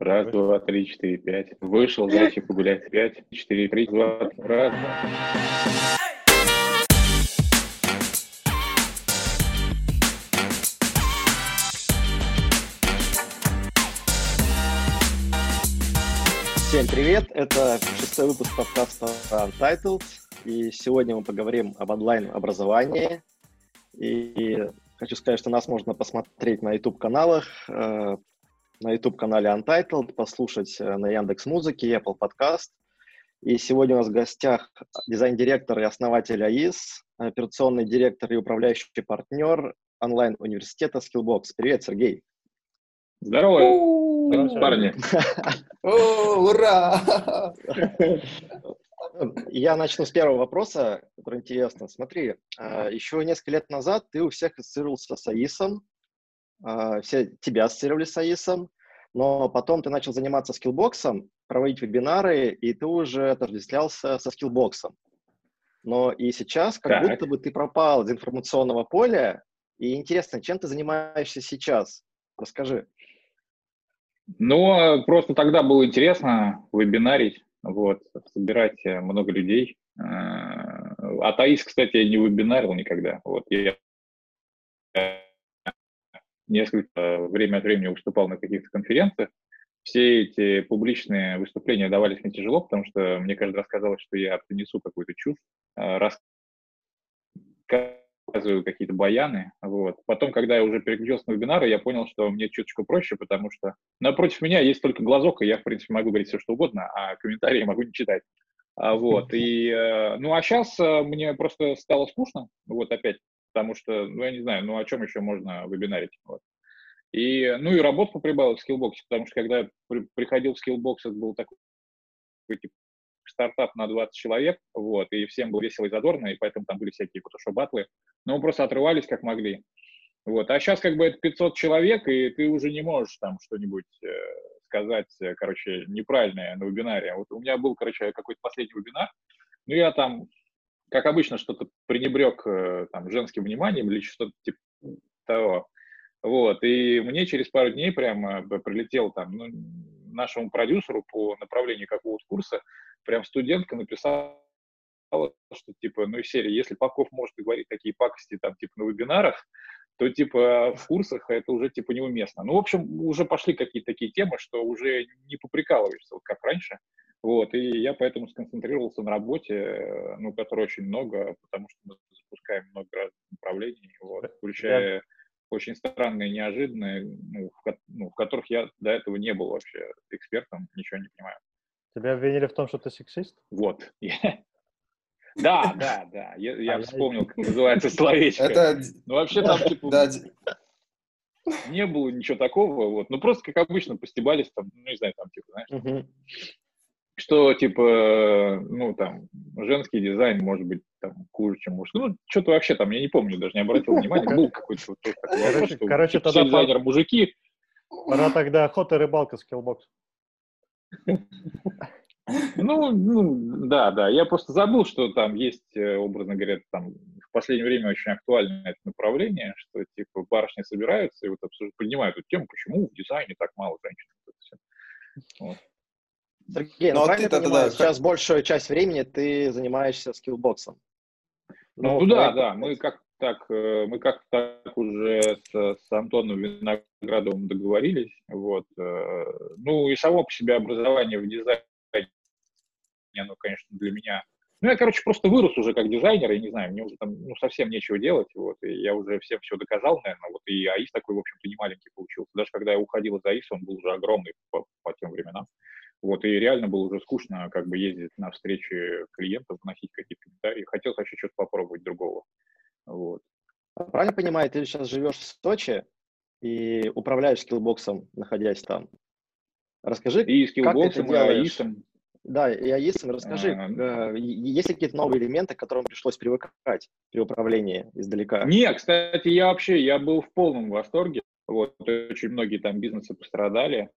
Раз, два, три, четыре, пять. Вышел, зайчик погулять. Пять, четыре, три, два, раз. Всем привет! Это шестой выпуск подкаста Untitled. И сегодня мы поговорим об онлайн-образовании. И хочу сказать, что нас можно посмотреть на YouTube-каналах, э, на YouTube-канале Untitled, послушать э, на Яндекс Музыке, Apple Podcast. И сегодня у нас в гостях дизайн-директор и основатель АИС, операционный директор и управляющий партнер онлайн-университета Skillbox. Привет, Сергей. Здорово, парни. Ура! Я начну с первого вопроса, который интересно. Смотри, а, еще несколько лет назад ты у всех ассоциировался с АИСом, все тебя ассоциировали с АИСом, но потом ты начал заниматься скиллбоксом, проводить вебинары, и ты уже отождествлялся со скиллбоксом. Но и сейчас как так. будто бы ты пропал из информационного поля, и интересно, чем ты занимаешься сейчас? Расскажи. Ну, просто тогда было интересно вебинарить, вот, собирать э, много людей. А Таис, кстати, я не вебинарил никогда. Вот, я несколько время от времени выступал на каких-то конференциях. Все эти публичные выступления давались мне тяжело, потому что мне каждый раз казалось, что я принесу какую-то чушь, а, рассказываю какие-то баяны. Вот. Потом, когда я уже переключился на вебинары, я понял, что мне чуточку проще, потому что напротив меня есть только глазок, и я, в принципе, могу говорить все, что угодно, а комментарии могу не читать. А, вот, и, э, ну, а сейчас э, мне просто стало скучно, вот опять, потому что, ну, я не знаю, ну, о чем еще можно вебинарить, вот. И, ну, и работа поприбавилась в Skillbox, потому что когда я при, приходил в Skillbox, это был такой типа, стартап на 20 человек, вот, и всем было весело и задорно, и поэтому там были всякие фотошоп-батлы, но мы просто отрывались как могли. Вот, а сейчас как бы это 500 человек, и ты уже не можешь там что-нибудь э, сказать, э, короче, неправильное на вебинаре. Вот у меня был, короче, какой-то последний вебинар, ну, я там как обычно, что-то пренебрег э, там, женским вниманием или что-то типа того. Вот, и мне через пару дней прямо прилетел там, ну, нашему продюсеру по направлению какого-то курса, прям студентка написала, что типа, ну, из серии, если Попков может говорить такие пакости там, типа, на вебинарах, то, типа, в курсах это уже, типа, неуместно. Ну, в общем, уже пошли какие-то такие темы, что уже не поприкалываешься, вот как раньше. Вот, и я поэтому сконцентрировался на работе, э, ну, которой очень много, потому что мы запускаем много разных направлений, вот, включая очень странные, неожиданные, ну в, ну, в которых я до этого не был вообще экспертом, ничего не понимаю. Тебя обвинили в том, что ты сексист? Вот. Да, да, да. Я, я а вспомнил, как называется словечко. Это... Ну, вообще там, типа, не было ничего такого, вот. Ну, просто, как обычно, постебались там, ну, не знаю, там, типа, знаешь, что, типа, ну, там, женский дизайн может быть там хуже, чем мужской. Ну, что-то вообще там, я не помню, даже не обратил внимания, был какой-то вот такой вопрос, что короче, типа, тогда дизайнер мужики. Пора тогда охота и рыбалка Skillbox. Ну, ну, да, да. Я просто забыл, что там есть, э, образно говоря, там в последнее время очень актуальное это направление, что типа барышни собираются и вот обсуждают, поднимают эту тему, почему в дизайне так мало женщин. Вот. Сергей, ну, ну правильно ты понимаю, сейчас как... большую часть времени ты занимаешься скиллбоксом. Ну, ну да, да, мы как так, э, мы как так уже с, с Антоном Виноградовым договорились, вот. Э, ну и само по себе образование в дизайне, ну, конечно, для меня ну, я, короче, просто вырос уже как дизайнер, я не знаю, мне уже там ну, совсем нечего делать, вот, и я уже всем все доказал, наверное, вот, и АИС такой, в общем-то, не маленький получился. Даже когда я уходил из АИСа, он был уже огромный по, по тем временам. Вот, и реально было уже скучно как бы ездить на встречи клиентов, вносить какие-то комментарии. Хотелось вообще что-то попробовать другого. Вот. А правильно понимаю, ты сейчас живешь в Сочи и управляешь скиллбоксом, находясь там. Расскажи, и скиллбоксом, как ты это делаешь? И АИСом. Да, и АИСом расскажи, а, есть ли какие-то новые элементы, к которым пришлось привыкать при управлении издалека? Нет, кстати, я вообще, я был в полном восторге. Вот, очень многие там бизнесы пострадали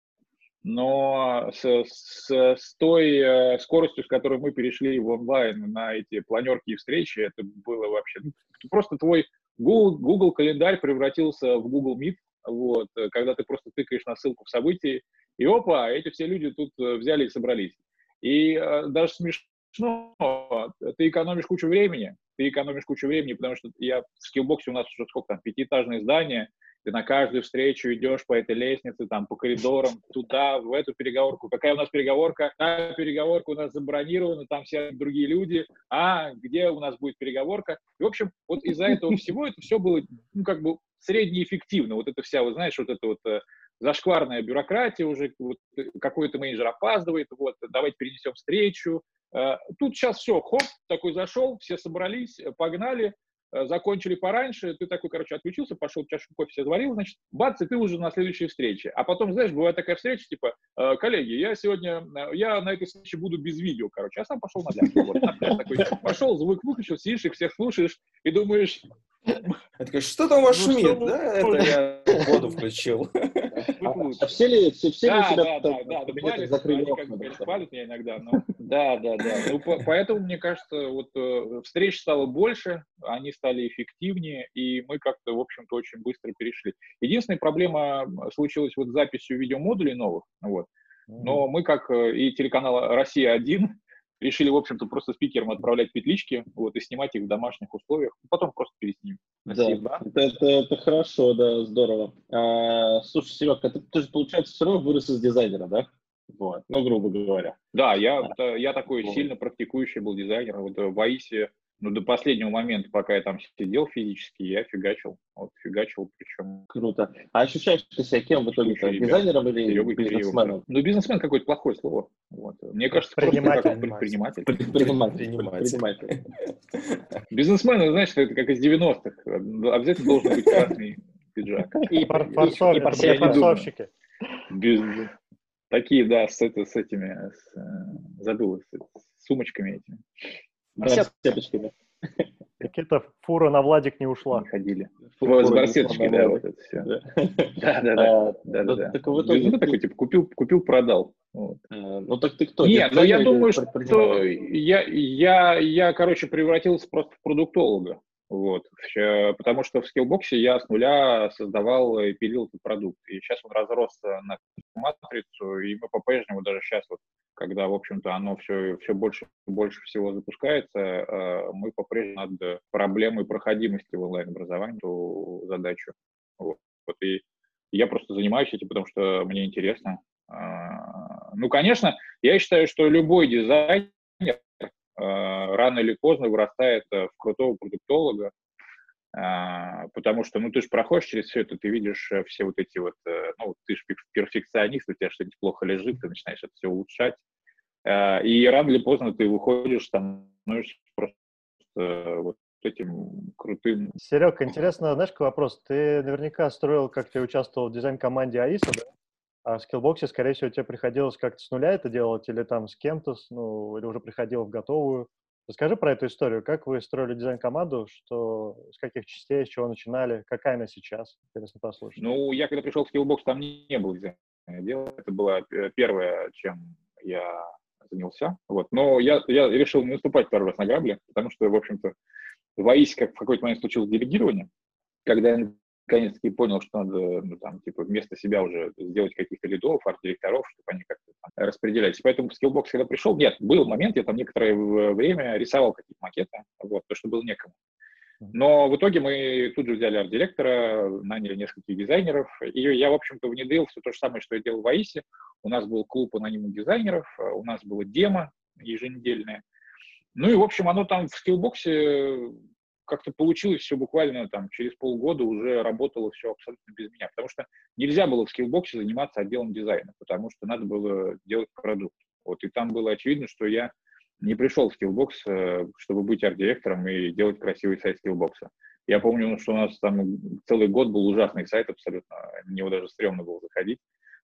но с, с, с той э, скоростью, с которой мы перешли в онлайн на эти планерки и встречи, это было вообще... Ну, просто твой Google, Google календарь превратился в Google Meet, вот, когда ты просто тыкаешь на ссылку в событии, и опа, эти все люди тут э, взяли и собрались. И э, даже смешно, ты экономишь кучу времени, ты экономишь кучу времени, потому что я в скиллбоксе у нас уже сколько там, пятиэтажное здание, ты на каждую встречу идешь по этой лестнице, там, по коридорам, туда, в эту переговорку. Какая у нас переговорка? Та переговорка у нас забронирована, там все другие люди. А, где у нас будет переговорка? И, в общем, вот из-за этого всего это все было, ну, как бы среднеэффективно. Вот это вся, вы знаешь, вот это вот э, зашкварная бюрократия уже, вот, э, какой-то менеджер опаздывает, вот, давайте перенесем встречу. Э, тут сейчас все, хоп, такой зашел, все собрались, погнали, Э, закончили пораньше, ты такой, короче, отключился, пошел чашку кофе себе заварил, значит, бац, и ты уже на следующей встрече. А потом, знаешь, бывает такая встреча, типа, э, коллеги, я сегодня, э, я на этой встрече буду без видео, короче, я сам пошел на. Вот, такой, пошел, звук выключил, сидишь, их всех слушаешь и думаешь, я такой, что там у вас ну, шумит, да? Это я воду включил. А, все ли, все, все да, ли себя да, да, да, палят, закрыли они, как, палят меня иногда, но да, да, да. Ну, по, поэтому, мне кажется, вот э, встреч стало больше, они стали эффективнее, и мы как-то, в общем-то, очень быстро перешли. Единственная проблема случилась вот с записью видеомодулей новых, вот. Но мы, как э, и телеканал «Россия-1», решили, в общем-то, просто спикерам отправлять петлички, вот, и снимать их в домашних условиях, потом просто переснимем. Спасибо. Да, это, это, это хорошо, да, здорово. А, слушай, Серега, ты, ты же, получается, все равно вырос из дизайнера, да? Вот, ну, грубо говоря. Да, я, да. я такой вот. сильно практикующий был дизайнер. Вот в АИСе ну, до последнего момента, пока я там сидел физически, я фигачил. Вот, фигачил, причем... Круто. А ощущаешь ты себя кем в итоге? Дизайнером или Серега бизнесменом? Ну, бизнесмен какое-то плохое слово. Вот. Мне кажется, предприниматель. просто предприниматель. Предприниматель. Бизнесмен, знаешь, это как из 90-х. Обязательно должен быть красный пиджак. И форсовщики. Такие, да, с, это, с этими, с, э, забыл, с, с сумочками этими. Барсеточками. Какие-то фура на Владик не ушла. Не ходили. Фура с барсеточкой, да, вот это все. Да, да, да. да, да, Так в итоге ну, такой, типа, купил, купил, продал. А, ну так ты кто? Нет, но я думаю, что я, я, я, короче, превратился просто в продуктолога. Вот. Потому что в скиллбоксе я с нуля создавал и пилил этот продукт. И сейчас он разросся на матрицу, и мы по-прежнему даже сейчас, вот, когда, в общем-то, оно все, все больше больше всего запускается, э, мы по-прежнему над проблемой проходимости в онлайн-образовании эту задачу. Вот. И я просто занимаюсь этим, потому что мне интересно. А, ну, конечно, я считаю, что любой дизайнер Э, рано или поздно вырастает э, в крутого продуктолога, а, потому что, ну, ты же проходишь через все это, ты видишь э, все вот эти вот, ну, ты же перфекционист, у тебя что-нибудь плохо лежит, ты начинаешь это все улучшать, и рано или поздно ты выходишь, становишься просто вот этим крутым. Серег, интересно, знаешь, какой вопрос? Ты наверняка строил, как ты участвовал в дизайн-команде АИСа, да? А в скиллбоксе, скорее всего, тебе приходилось как-то с нуля это делать, или там с кем-то, ну, или уже приходил в готовую. Расскажи про эту историю. Как вы строили дизайн-команду, что, с каких частей, с чего начинали, какая она сейчас? Интересно послушать. Ну, я когда пришел в Skillbox, там не, не было дизайн дела. Это было первое, чем я занялся. Вот. Но я, я решил не наступать второй раз на грабли, потому что, в общем-то, в как в какой-то момент случилось делегирование, когда я наконец-таки понял, что надо, ну, там, типа, вместо себя уже сделать каких-то лидов, арт-директоров, чтобы они как-то там, распределялись. Поэтому в Skillbox, когда пришел, нет, был момент, я там некоторое время рисовал какие-то макеты, вот, то, что было некому. Но в итоге мы тут же взяли арт-директора, наняли нескольких дизайнеров, и я, в общем-то, внедрил все то же самое, что я делал в АИСе. У нас был клуб анонимных дизайнеров, у нас было демо еженедельное. Ну и, в общем, оно там в Skillbox е как-то получилось все буквально там через полгода уже работало все абсолютно без меня, потому что нельзя было в Skillbox е заниматься отделом дизайна, потому что надо было делать продукт. Вот, и там было очевидно, что я не пришел в Skillbox, э, чтобы быть арт-директором и делать красивый сайт Skillbox а. Я помню, что у нас там целый год был ужасный сайт абсолютно, на него даже стрёмно было заходить.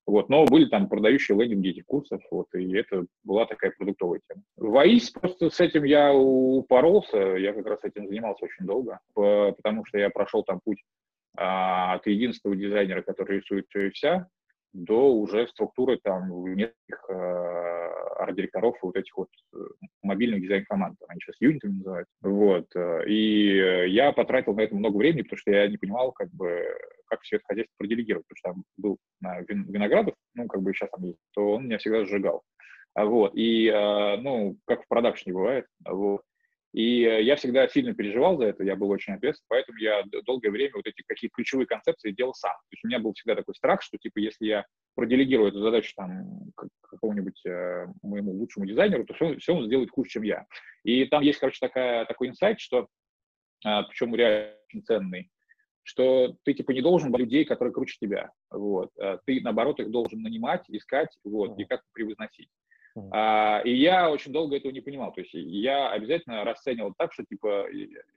Вот, но были там продающие лендинги этих курсов, вот, и это была такая продуктовая тема. В АИС просто с этим я упоролся, я как раз этим занимался очень долго, потому что я прошел там путь а, от единственного дизайнера, который рисует все и вся, до уже структуры там нескольких а, арт-директоров и вот этих вот э, мобильных дизайн-команд, они сейчас юнитами называют. Вот. Э, и я потратил на это много времени, потому что я не понимал, как бы, как все это хозяйство проделегировать, потому что там был на вин, Виноградов, ну, как бы сейчас там есть, то он меня всегда сжигал. Вот, и, ну, как в продакшне бывает, вот, и э, я всегда сильно переживал за это, я был очень ответственен, поэтому я долгое время вот эти какие-то ключевые концепции делал сам. То есть у меня был всегда такой страх, что типа если я проделегирую эту задачу там какому-нибудь э, моему лучшему дизайнеру, то все, все он сделает хуже, чем я. И там есть, короче, такая, такой инсайт, что, а, причем реально очень ценный, что ты типа не должен людей, которые круче тебя. Вот. А ты, наоборот, их должен нанимать, искать, вот, и как-то превозносить. А, и я очень долго этого не понимал. То есть я обязательно расценивал так, что типа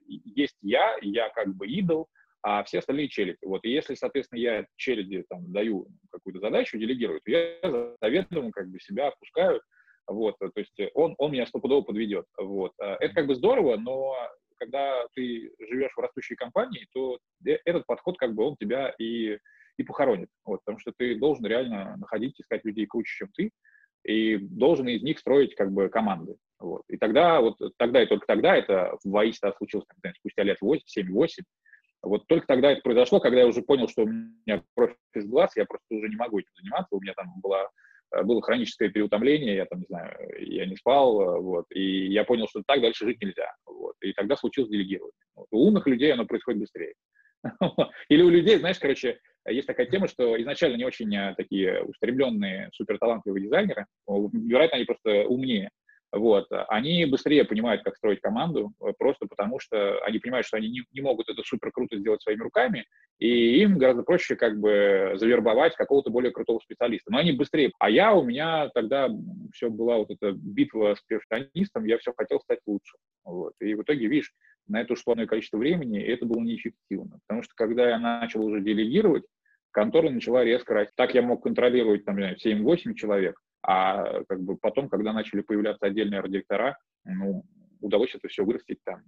есть я, я как бы идол, а все остальные челяди. Вот. И если, соответственно, я челяди там даю какую-то задачу, делегирую, то я заведомо как бы себя опускаю. Вот. То есть он, он меня стопудово подведет. Вот. А, это как бы здорово, но когда ты живешь в растущей компании, то э, этот подход как бы он тебя и, и похоронит. Вот. Потому что ты должен реально находить, искать людей круче, чем ты, и должен из них строить как бы команды. Вот. И тогда, вот тогда и только тогда, это в ВАИСе случилось там, спустя лет 8, 7-8, вот только тогда это произошло, когда я уже понял, что у меня кровь из глаз, я просто уже не могу этим заниматься, у меня там была, было хроническое переутомление, я там, не знаю, я не спал, вот, и я понял, что так дальше жить нельзя, вот, и тогда случилось делегирование. Вот. У умных людей оно происходит быстрее. Или у людей, знаешь, короче, есть такая тема, что изначально не очень э, такие устремленные, суперталантливые дизайнеры, вероятно, они просто умнее, вот, они быстрее понимают, как строить команду, э, просто потому что они понимают, что они не, не могут это супер круто сделать своими руками, и им гораздо проще как бы завербовать какого-то более крутого специалиста. Но они быстрее. А я, у меня тогда все была вот эта битва с перфекционистом, я все хотел стать лучше. Вот. И в итоге, видишь, на это ушло количество времени, и это было неэффективно. Потому что когда я начал уже делегировать, контора начала резко расти. Так я мог контролировать, там, 7-8 человек, а как бы потом, когда начали появляться отдельные арт-директора, ну, удалось это все вырастить там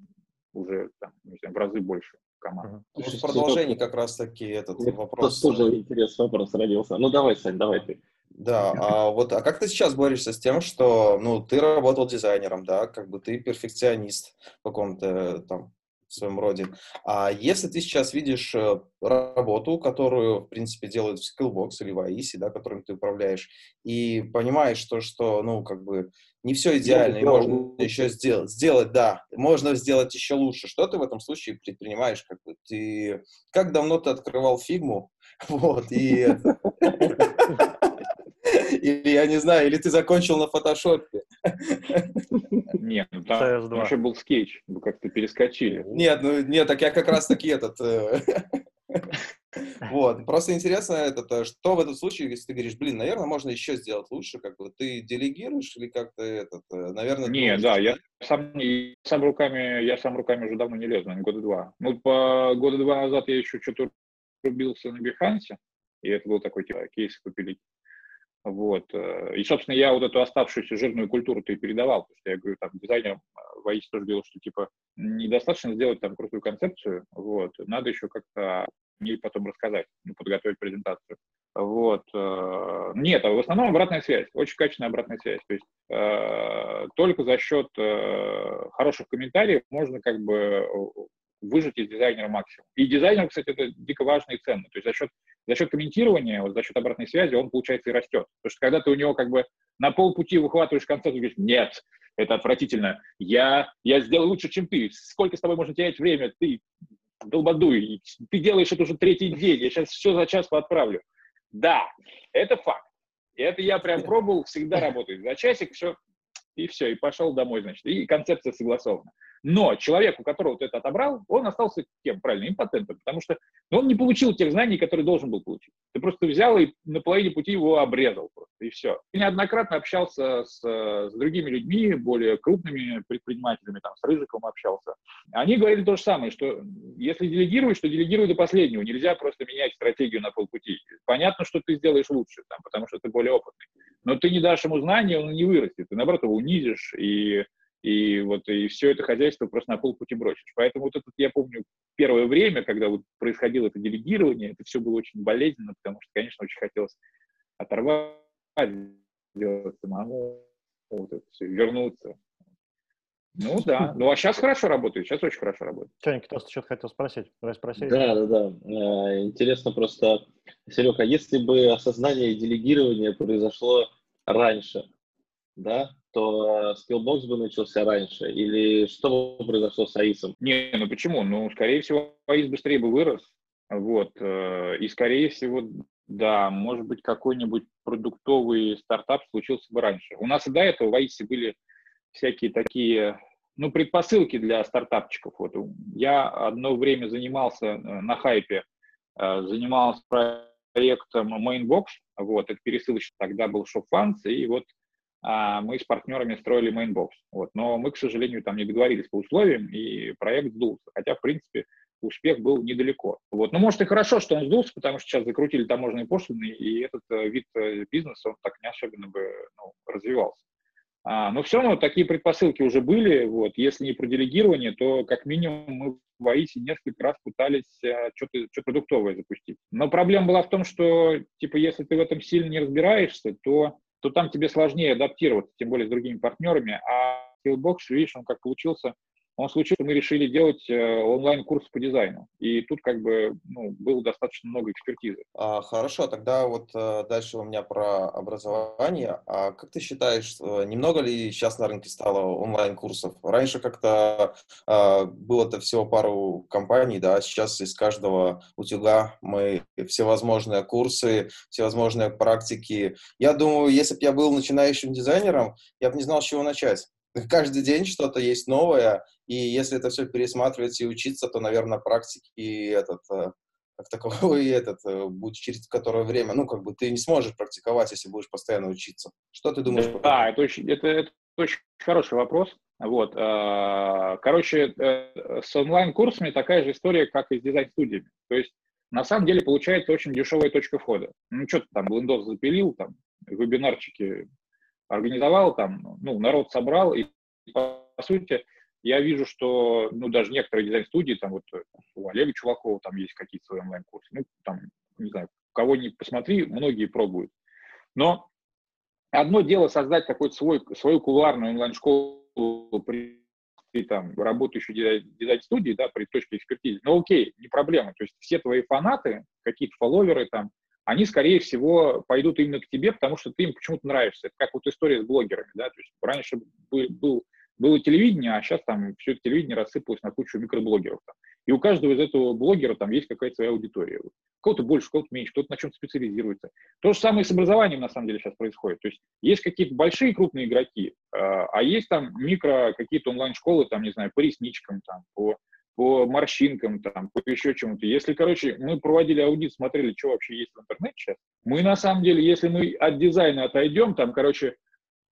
уже там, не знаю, в разы больше команд. Угу. в продолжении как раз-таки этот Мне вопрос. Тоже интересный вопрос родился. Ну давай, Сань, давай ты. Да, а вот, а как ты сейчас борешься с тем, что, ну, ты работал дизайнером, да, как бы ты перфекционист в каком-то там в своем роде. А если ты сейчас видишь э, работу, которую, в принципе, делают в Skillbox или в AISI, да, которым ты управляешь, и понимаешь, что, что ну, как бы, не все идеально, и можно еще сделать, сделать, да, можно сделать еще лучше. Что ты в этом случае предпринимаешь? Как бы, ты, как давно ты открывал фигму, вот, и Или, я не знаю, или ты закончил на фотошопе. Нет, ну там еще был скетч, вы как-то перескочили. Нет, ну нет, так я как раз таки этот... Э, вот, просто интересно, этот, э, что в этом случае, если ты говоришь, блин, наверное, можно еще сделать лучше, как бы ты делегируешь или как-то этот, э, наверное... Не, да, я сам, сам руками, я сам руками уже давно не лезу, года два. Ну, по года два назад я еще что-то рубился на Бихансе, и это был такой типа, кейс купили вот. Э, и, собственно, я вот эту оставшуюся жирную культуру-то и передавал, потому что я говорю, там, дизайнерам э, воистину тоже делал, что, типа, недостаточно сделать там крутую концепцию, вот, надо еще как-то мне потом рассказать, ну, подготовить презентацию. Вот. Э, нет, а в основном обратная связь, очень качественная обратная связь. То есть э, только за счет э, хороших комментариев можно как бы выжать из дизайнера максимум. И дизайнер, кстати, это дико важно и ценно. То есть за счет, за счет комментирования, вот за счет обратной связи он, получается, и растет. Потому что когда ты у него как бы на полпути выхватываешь концепцию, говоришь, нет, это отвратительно, я, я сделаю лучше, чем ты, сколько с тобой можно терять время, ты долбодуй, ты делаешь это уже третий день, я сейчас все за час отправлю. Да, это факт. И это я прям пробовал, всегда работает. За часик все, и все, и пошел домой, значит. И концепция согласована. Но человек, у которого ты это отобрал, он остался кем? Правильно, импотентом, потому что ну, он не получил тех знаний, которые должен был получить. Ты просто взял и на половине пути его обрезал просто, и все. Я неоднократно общался с, с другими людьми, более крупными предпринимателями, там, с Рыжиковым общался. Они говорили то же самое, что если делегируешь, то делегируй до последнего. Нельзя просто менять стратегию на полпути. Понятно, что ты сделаешь лучше, там, потому что ты более опытный. Но ты не дашь ему знания, он не вырастет. Ты, наоборот, его унизишь и и вот и все это хозяйство просто на полпути бросишь. Поэтому вот это, я помню, первое время, когда вот происходило это делегирование, это все было очень болезненно, потому что, конечно, очень хотелось оторвать, сделать самому, вот это все, вернуться. Ну да. Ну а сейчас хорошо работает, сейчас очень хорошо работает. Что, кто-то что-то хотел спросить? Давай спроси. Да, да, да. Э, интересно просто, Серега, если бы осознание и делегирование произошло раньше, да, то Skillbox бы начался раньше? Или что бы произошло с АИСом? Не, ну почему? Ну, скорее всего, АИС быстрее бы вырос. Вот. Э, и, скорее всего, да, может быть, какой-нибудь продуктовый стартап случился бы раньше. У нас и до этого в АИСе были всякие такие, ну, предпосылки для стартапчиков. Вот я одно время занимался э, на хайпе, э, занимался проектом Mainbox, вот, это пересылочный, тогда был ShopFans, и вот мы с партнерами строили Mainbox. Вот, но мы, к сожалению, там не договорились по условиям, и проект сдулся. Хотя, в принципе, успех был недалеко. Вот. Ну, может, и хорошо, что он сдулся, потому что сейчас закрутили таможенные пошлины, и этот э, вид бизнеса, он так не особенно бы ну, развивался. А, но все равно такие предпосылки уже были. Вот. Если не про делегирование, то как минимум мы в АИСе несколько раз пытались а, что-то что продуктовое запустить. Но проблема была в том, что типа если ты в этом сильно не разбираешься, то, то там тебе сложнее адаптироваться, тем более с другими партнерами. А Skillbox, видишь, он как получился он случился, мы решили делать э, онлайн-курс по дизайну. И тут как бы ну, было достаточно много экспертизы. А, хорошо, тогда вот э, дальше у меня про образование. А как ты считаешь, э, немного ли сейчас на рынке стало онлайн-курсов? Раньше как-то а, было-то всего пару компаний, да, сейчас из каждого утюга мы всевозможные курсы, всевозможные практики. Я думаю, если бы я был начинающим дизайнером, я бы не знал, с чего начать каждый день что-то есть новое, и если это все пересматривать и учиться, то, наверное, практики этот, э, как таковой этот, э, будет через которое время, ну, как бы ты не сможешь практиковать, если будешь постоянно учиться. Что ты думаешь? Да, это очень, это, это очень хороший вопрос. Вот, э, короче, с онлайн-курсами такая же история, как и с дизайн-студиями. То есть, на самом деле, получается очень дешевая точка входа. Ну, что ты там, Windows запилил, там, вебинарчики организовал, там, ну, народ собрал, и, по сути, я вижу, что, ну, даже некоторые дизайн-студии, там, вот у Олега Чувакова там есть какие-то свои онлайн-курсы, ну, там, не знаю, кого не посмотри, многие пробуют. Но одно дело создать какой-то свой, свою кулуарную онлайн-школу при там, работающей дизайн-студии, да, при точке экспертизы. Ну, окей, не проблема. То есть все твои фанаты, какие-то фолловеры там, они, скорее всего, пойдут именно к тебе, потому что ты им почему-то нравишься. Это как вот история с блогерами, да, то есть раньше был, был, было телевидение, а сейчас там все это телевидение рассыпалось на кучу микроблогеров. Там. И у каждого из этого блогера там есть какая-то своя аудитория. Кого-то больше, кого-то меньше, кто-то на чем-то специализируется. То же самое с образованием на самом деле сейчас происходит. То есть есть какие-то большие крупные игроки, а, а есть там микро какие-то онлайн-школы, там, не знаю, по ресничкам, там, по по морщинкам, там, по еще чему-то. Если, короче, мы проводили аудит, смотрели, что вообще есть в интернете мы на самом деле, если мы от дизайна отойдем, там, короче,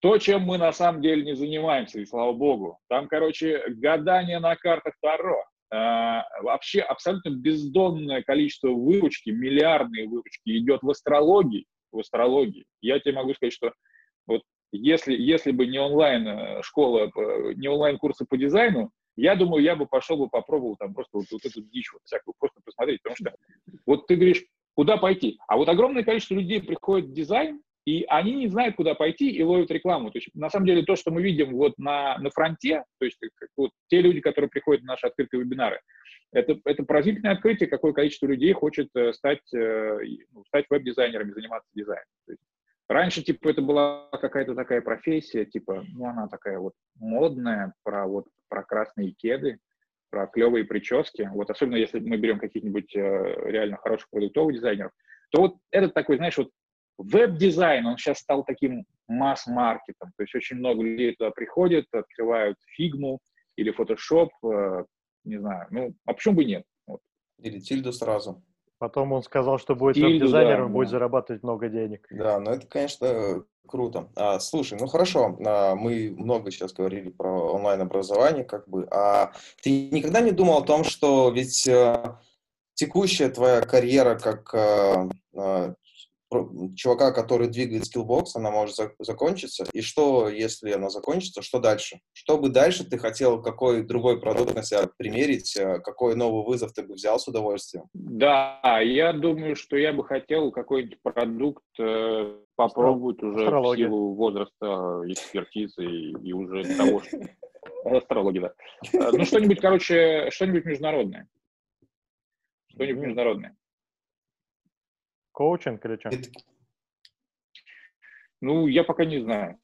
то, чем мы на самом деле не занимаемся, и слава богу, там, короче, гадание на картах Таро, а, вообще абсолютно бездонное количество выручки, миллиардные выручки идет в астрологии, в астрологии. Я тебе могу сказать, что вот если, если бы не онлайн э, школа, э, не онлайн курсы по дизайну, я думаю, я бы пошел бы попробовал там просто вот, вот эту дичь вот всякую просто посмотреть, потому что вот ты говоришь, куда пойти? А вот огромное количество людей приходит в дизайн, и они не знают, куда пойти, и ловят рекламу. То есть, на самом деле, то, что мы видим вот на, на фронте, то есть как, вот, те люди, которые приходят на наши открытые вебинары, это, это поразительное открытие, какое количество людей хочет э, стать, э, ну, стать веб-дизайнерами, заниматься дизайном. То есть, Раньше, типа, это была какая-то такая профессия, типа, ну, она такая вот модная, про вот про красные кеды, про клевые прически. Вот особенно если мы берем каких-нибудь э, реально хороших продуктовых дизайнеров, то вот этот такой, знаешь, вот веб-дизайн, он сейчас стал таким масс-маркетом. То есть очень много людей туда приходят, открывают фигму или Photoshop, э, не знаю, ну, а почему бы нет? Вот. Или тильду сразу. Потом он сказал, что будет веб-дизайнером, да, будет да. зарабатывать много денег. Да, ну это, конечно, круто. А, слушай, ну хорошо, а, мы много сейчас говорили про онлайн-образование, как бы, а ты никогда не думал о том, что ведь а, текущая твоя карьера как а, а, чувака, который двигает Skillbox, она может за закончиться. И что, если она закончится, что дальше? Что бы дальше ты хотел, какой другой продукт на себя примерить, э, какой новый вызов ты бы взял с удовольствием? Да, я думаю, что я бы хотел какой-нибудь продукт э, попробовать уже Астрология. в силу возраста, экспертизы и, и уже того, что Астрология, да. Ну, что-нибудь, короче, что-нибудь международное. Что-нибудь международное. Коучинг или что? Ну, я пока не знаю.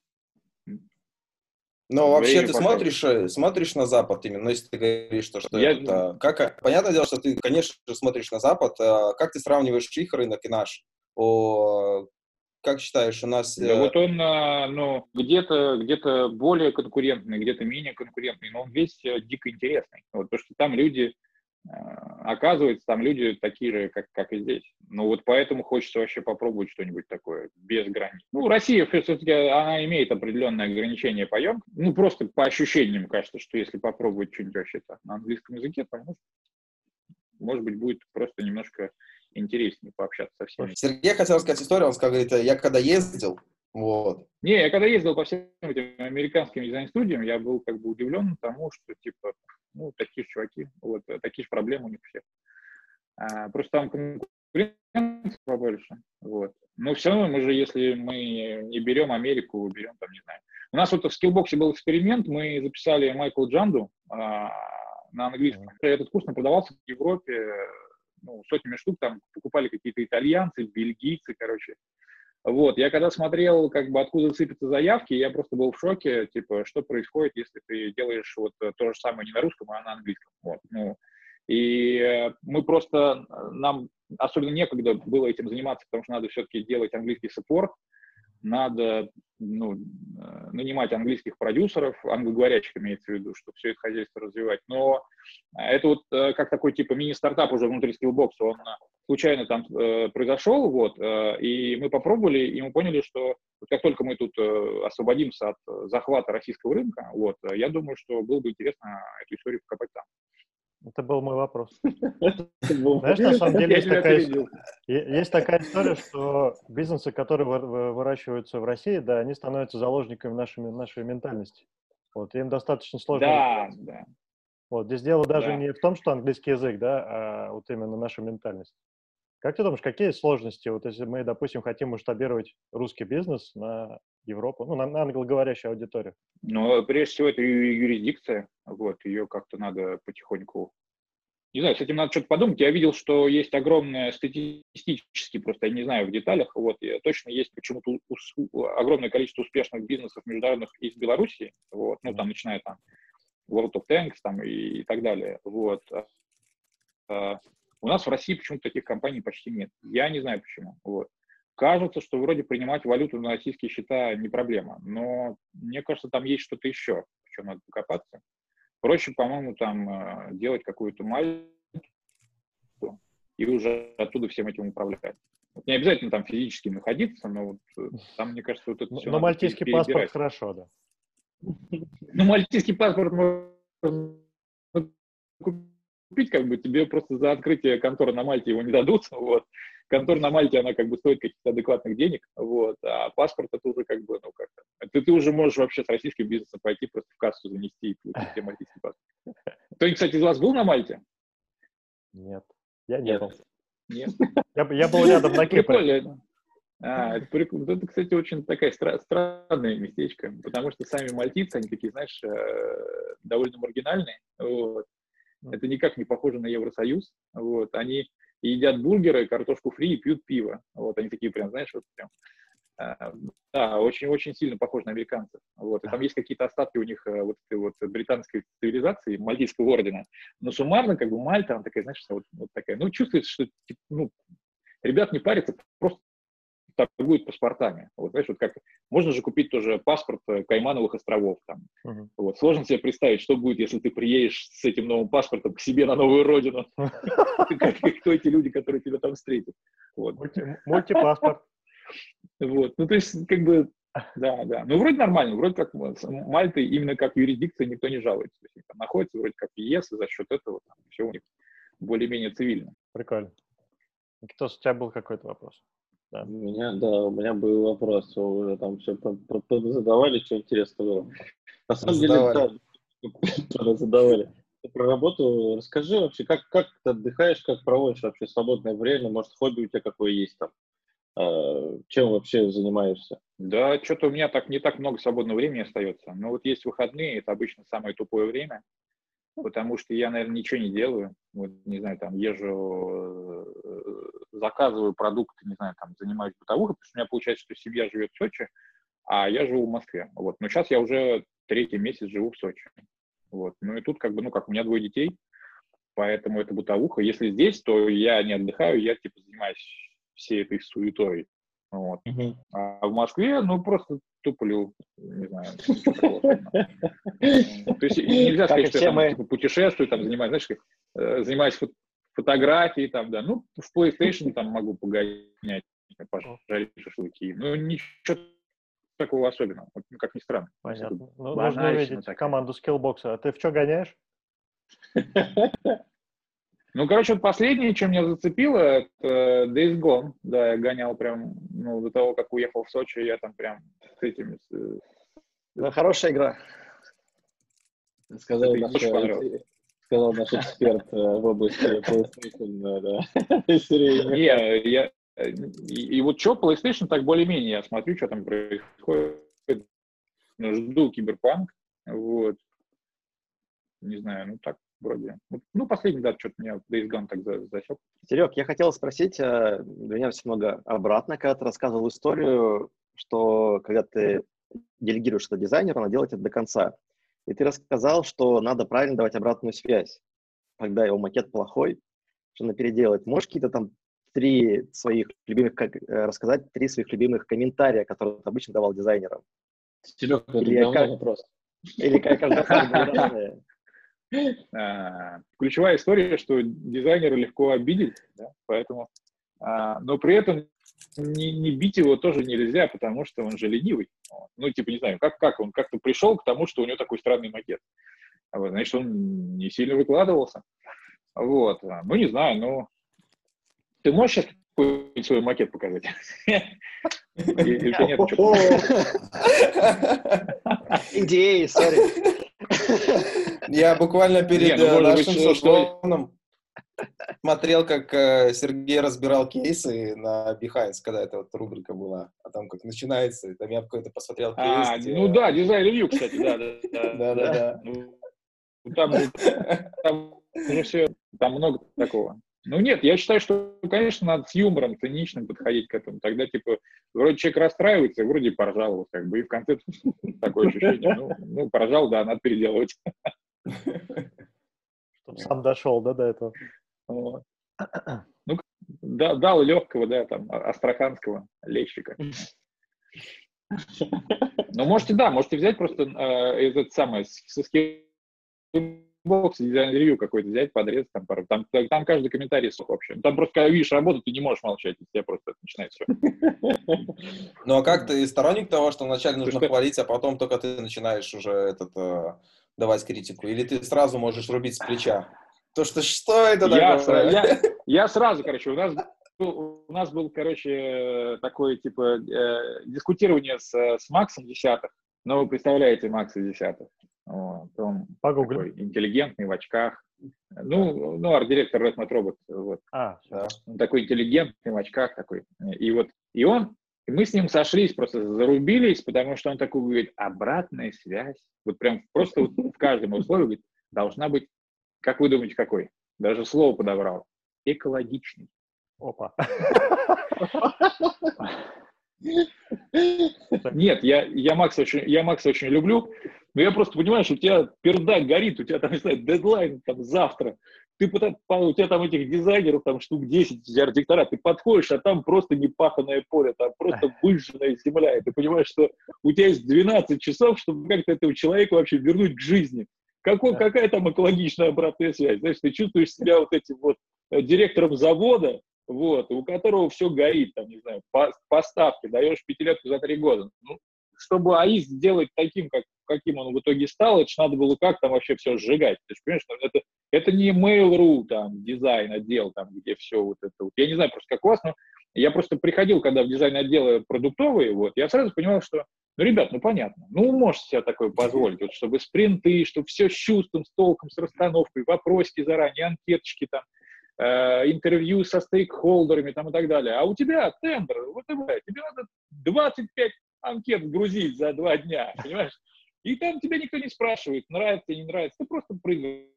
Но вообще ты смотришь, э, смотришь на Запад именно, если ты говоришь, что, что я... это... Как, понятное дело, что ты, конечно же, смотришь на Запад. А как ты сравниваешь их рынок и наш? О, как считаешь, у нас... Да, э, вот он, а, ну, где-то где более конкурентный, где-то менее конкурентный, но он весь э, дико интересный. Вот, потому что там люди оказывается, там люди такие же, как, как и здесь. Ну вот поэтому хочется вообще попробовать что-нибудь такое, без границ. Ну, Россия все-таки, она имеет определенное ограничение по емкости. Ну, просто по ощущениям кажется, что если попробовать что-нибудь вообще так на английском языке, то, может, может быть, будет просто немножко интереснее пообщаться со всеми. Сергей хотел рассказать историю, он сказал, говорит, я когда ездил, вот. Не, я когда ездил по всем этим американским дизайн-студиям, я был как бы удивлен тому, что, типа, ну, такие же чуваки, вот, такие же проблемы у них всех. А, просто там конкуренция побольше, вот. Но все равно мы же, если мы не берем Америку, берем там, не знаю. У нас вот в скиллбоксе был эксперимент, мы записали Майкла Джанду а, на английском. Этот курс продавался в Европе ну, сотнями штук, там покупали какие-то итальянцы, бельгийцы, короче. Вот, я когда смотрел, как бы, откуда сыпятся заявки, я просто был в шоке, типа, что происходит, если ты делаешь вот э, то же самое не на русском, а на английском. Вот, ну, и э, мы просто, э, нам особенно некогда было этим заниматься, потому что надо все-таки делать английский саппорт, надо ну, нанимать английских продюсеров, англоговорящих имеется в виду, чтобы все это хозяйство развивать. Но это вот как такой типа мини-стартап уже внутри Skillbox, он случайно там э, произошел, вот, э, и мы попробовали, и мы поняли, что как только мы тут э, освободимся от захвата российского рынка, вот, я думаю, что было бы интересно эту историю покопать там. Это был мой вопрос. Знаешь, на самом деле есть такая, есть такая история, что бизнесы, которые выращиваются в России, да, они становятся заложниками нашей, нашей ментальности. Вот, им достаточно сложно. Да, да. Вот, здесь дело даже да. не в том, что английский язык, да, а вот именно наша ментальность. Как ты думаешь, какие сложности, вот если мы, допустим, хотим масштабировать русский бизнес на Европу, ну, на, на англоговорящую аудиторию? Ну, прежде всего, это юрисдикция, вот, ее как-то надо потихоньку... Не знаю, с этим надо что-то подумать. Я видел, что есть огромное статистически, просто я не знаю в деталях, вот, точно есть почему-то огромное количество успешных бизнесов международных из Беларуси, вот, ну, там, начиная там World of Tanks там и, и так далее, вот. У нас в России почему-то таких компаний почти нет. Я не знаю почему. Вот. Кажется, что вроде принимать валюту на российские счета не проблема, но мне кажется, там есть что-то еще, в чем надо покопаться. Проще, по-моему, там э, делать какую-то мальту и уже оттуда всем этим управлять. Вот не обязательно там физически находиться, но вот э, там, мне кажется, вот это все. Но мальтийский паспорт хорошо, да. Ну, мальтийский паспорт можно купить, как бы тебе просто за открытие конторы на Мальте его не дадут, вот. Контора на Мальте, она как бы стоит каких-то адекватных денег, вот, а паспорт это уже как бы, ну, как-то, ты, ты уже можешь вообще с российским бизнесом пойти просто в кассу занести и получить тебе мальтийский паспорт. Кто-нибудь, кстати, из вас был на Мальте? Нет, я не был. Нет? Я, я был рядом на Кипре. Прикольно. А, это прикольно. Это, кстати, очень такая стра- странная местечко, потому что сами мальтийцы, они такие, знаешь, э, довольно маргинальные. Вот. Это никак не похоже на Евросоюз. Вот. Они едят бургеры, картошку фри и пьют пиво. Вот. Они такие прям, знаешь, вот прям а, да, очень-очень сильно похож на американцев. Вот. И там есть какие-то остатки у них э, вот этой вот британской цивилизации, мальтийского ордена. Но суммарно, как бы Мальта, она такая, знаешь, вот, вот такая, ну, чувствуется, что, ну, ребят не парятся, просто торгуют паспортами. Вот, знаешь, вот как можно же купить тоже паспорт э, Каймановых островов. Там. Uh-huh. Вот, сложно себе представить, что будет, если ты приедешь с этим новым паспортом к себе на новую родину. Кто эти люди, которые тебя там встретят? Мультипаспорт. Вот, ну то есть как бы да, да. Ну, вроде нормально, вроде как Мальты именно как юрисдикция никто не жалуется. То есть, там находится вроде как ЕС, и за счет этого там, все у них более-менее цивильно. Прикольно. Кто у тебя был какой-то вопрос? Да. У меня, да, у меня был вопрос, вы уже там все задавали, что интересно было. На самом задавали. деле, да, задавали. Про работу расскажи вообще, как, как ты отдыхаешь, как проводишь вообще свободное время, может, хобби у тебя какое есть там? Э, чем вообще занимаешься? Да, что-то у меня так не так много свободного времени остается. Но вот есть выходные, это обычно самое тупое время, потому что я, наверное, ничего не делаю. Вот, не знаю, там езжу, э, заказываю продукты, не знаю, там занимаюсь бытовухой, потому что у меня получается, что семья живет в Сочи, а я живу в Москве. Вот. Но сейчас я уже третий месяц живу в Сочи. Вот. Ну и тут как бы, ну как, у меня двое детей, поэтому это бытовуха. Если здесь, то я не отдыхаю, я типа занимаюсь всей этой суетой. Вот. Uh-huh. А в Москве, ну, просто туплю, не знаю. То есть нельзя сказать, что я там, типа, путешествую, там, занимаюсь, знаешь, э, занимаюсь фотографией, там, да, ну, в PlayStation там могу погонять, пожарить шашлыки. Ну, ничего такого особенного, ну, как ни странно. Понятно. Ну, нужно увидеть команду Skillbox. А ты в что гоняешь? Ну, короче, вот последнее, чем меня зацепило, это Days Gone. Да, я гонял прям, ну, до того, как уехал в Сочи, я там прям с этими... Да, хорошая игра. Сказал наш, сказал наш эксперт э, в области PlayStation, да. Не, я, и, и вот что, PlayStation так более-менее, я смотрю, что там происходит, жду Киберпанк, вот, не знаю, ну так, вроде. Ну, последний, да, что-то меня Days Gone так засек. Серег, я хотел спросить, э, вернемся много обратно, когда ты рассказывал историю, что когда ты делегируешь это дизайнеру, надо делать это до конца. И ты рассказал, что надо правильно давать обратную связь, когда его макет плохой, что надо переделать. Можешь какие-то там три своих любимых, как, э, рассказать три своих любимых комментария, которые ты обычно давал дизайнерам? Серега, это Или как, вопрос. Или как каждый раз ключевая история, что дизайнера легко обидеть, да, поэтому, а, но при этом не, не бить его тоже нельзя, потому что он же ленивый. Ну, типа, не знаю, как, как он как-то пришел к тому, что у него такой странный макет. Вот, значит, он не сильно выкладывался. Вот. Ну, не знаю, ну... Ты можешь сейчас какой-нибудь свой макет показать? Идеи, сори. Я буквально перед ну, нашим созвоном смотрел, как э, Сергей разбирал кейсы на Behance, когда эта вот рубрика была, а там как начинается, там я какой-то посмотрел кейс. А, где... ну да, дизайн-ревью, кстати, да, да, да, да. Ну, там, там уже все, там много такого. Ну нет, я считаю, что, конечно, надо с юмором, циничным подходить к этому. Тогда, типа, вроде человек расстраивается, вроде поржал, вот, как бы, и в конце такое ощущение. Ну, ну поржал, да, надо переделывать. Чтобы сам дошел, да, до этого. Ну, да, дал легкого, да, там, а, астраханского лещика. Ну, можете, да, можете взять просто э, этот самый, Skillbox, дизайн-ревью какой-то взять, подрезать там пару. Там, там каждый комментарий сух вообще. Там просто, когда видишь работу, ты не можешь молчать, если тебя просто начинает все. Ну, а как ты сторонник того, что вначале нужно хвалить, а потом только ты начинаешь уже этот э, давать критику? Или ты сразу можешь рубить с плеча? То, что что это такое? Я, я сразу, короче, у нас был, у нас был, короче, такое, типа, э, дискутирование с, с Максом Десятых. Ну, вы представляете Макса Десятых. Вот, он такой интеллигентный, в очках. Ну, ну арт-директор Red Robot. Вот. А, да. Он такой интеллигентный, в очках такой. И вот, и он, и мы с ним сошлись, просто зарубились, потому что он такой говорит, обратная связь. Вот прям просто вот в каждом условии говорит, должна быть, как вы думаете, какой? Даже слово подобрал. Экологичный. Опа. Нет, я, я, Макса очень, я Макса очень люблю, но я просто понимаю, что у тебя пердак горит, у тебя там, не знаю, дедлайн там завтра, ты, у тебя там этих дизайнеров, там штук 10, архитектора, ты подходишь, а там просто непаханное поле, там просто выжженная земля, и ты понимаешь, что у тебя есть 12 часов, чтобы как-то этого человека вообще вернуть к жизни. Какой, какая там экологичная обратная связь? Знаешь, ты чувствуешь себя вот этим вот э, директором завода, вот, у которого все горит, там, не знаю, по, поставки, даешь пятилетку за три года. Ну, чтобы АИС сделать таким, как, каким он в итоге стал, это же надо было как там вообще все сжигать. Ты же понимаешь, это, это не Mail.ru, там, дизайн отдел, там, где все вот это вот. Я не знаю просто, как у вас, но я просто приходил, когда в дизайн отделы продуктовые, вот, я сразу понимал, что, ну, ребят, ну, понятно, ну, можете себе такое позволить, вот, чтобы спринты, чтобы все с чувством, с толком, с расстановкой, вопросики заранее, анкеточки там, э, интервью со стейкхолдерами там и так далее. А у тебя тендер, вот тебе надо 25 анкет грузить за два дня, понимаешь? И там тебя никто не спрашивает, нравится, не нравится, ты просто прыгаешь.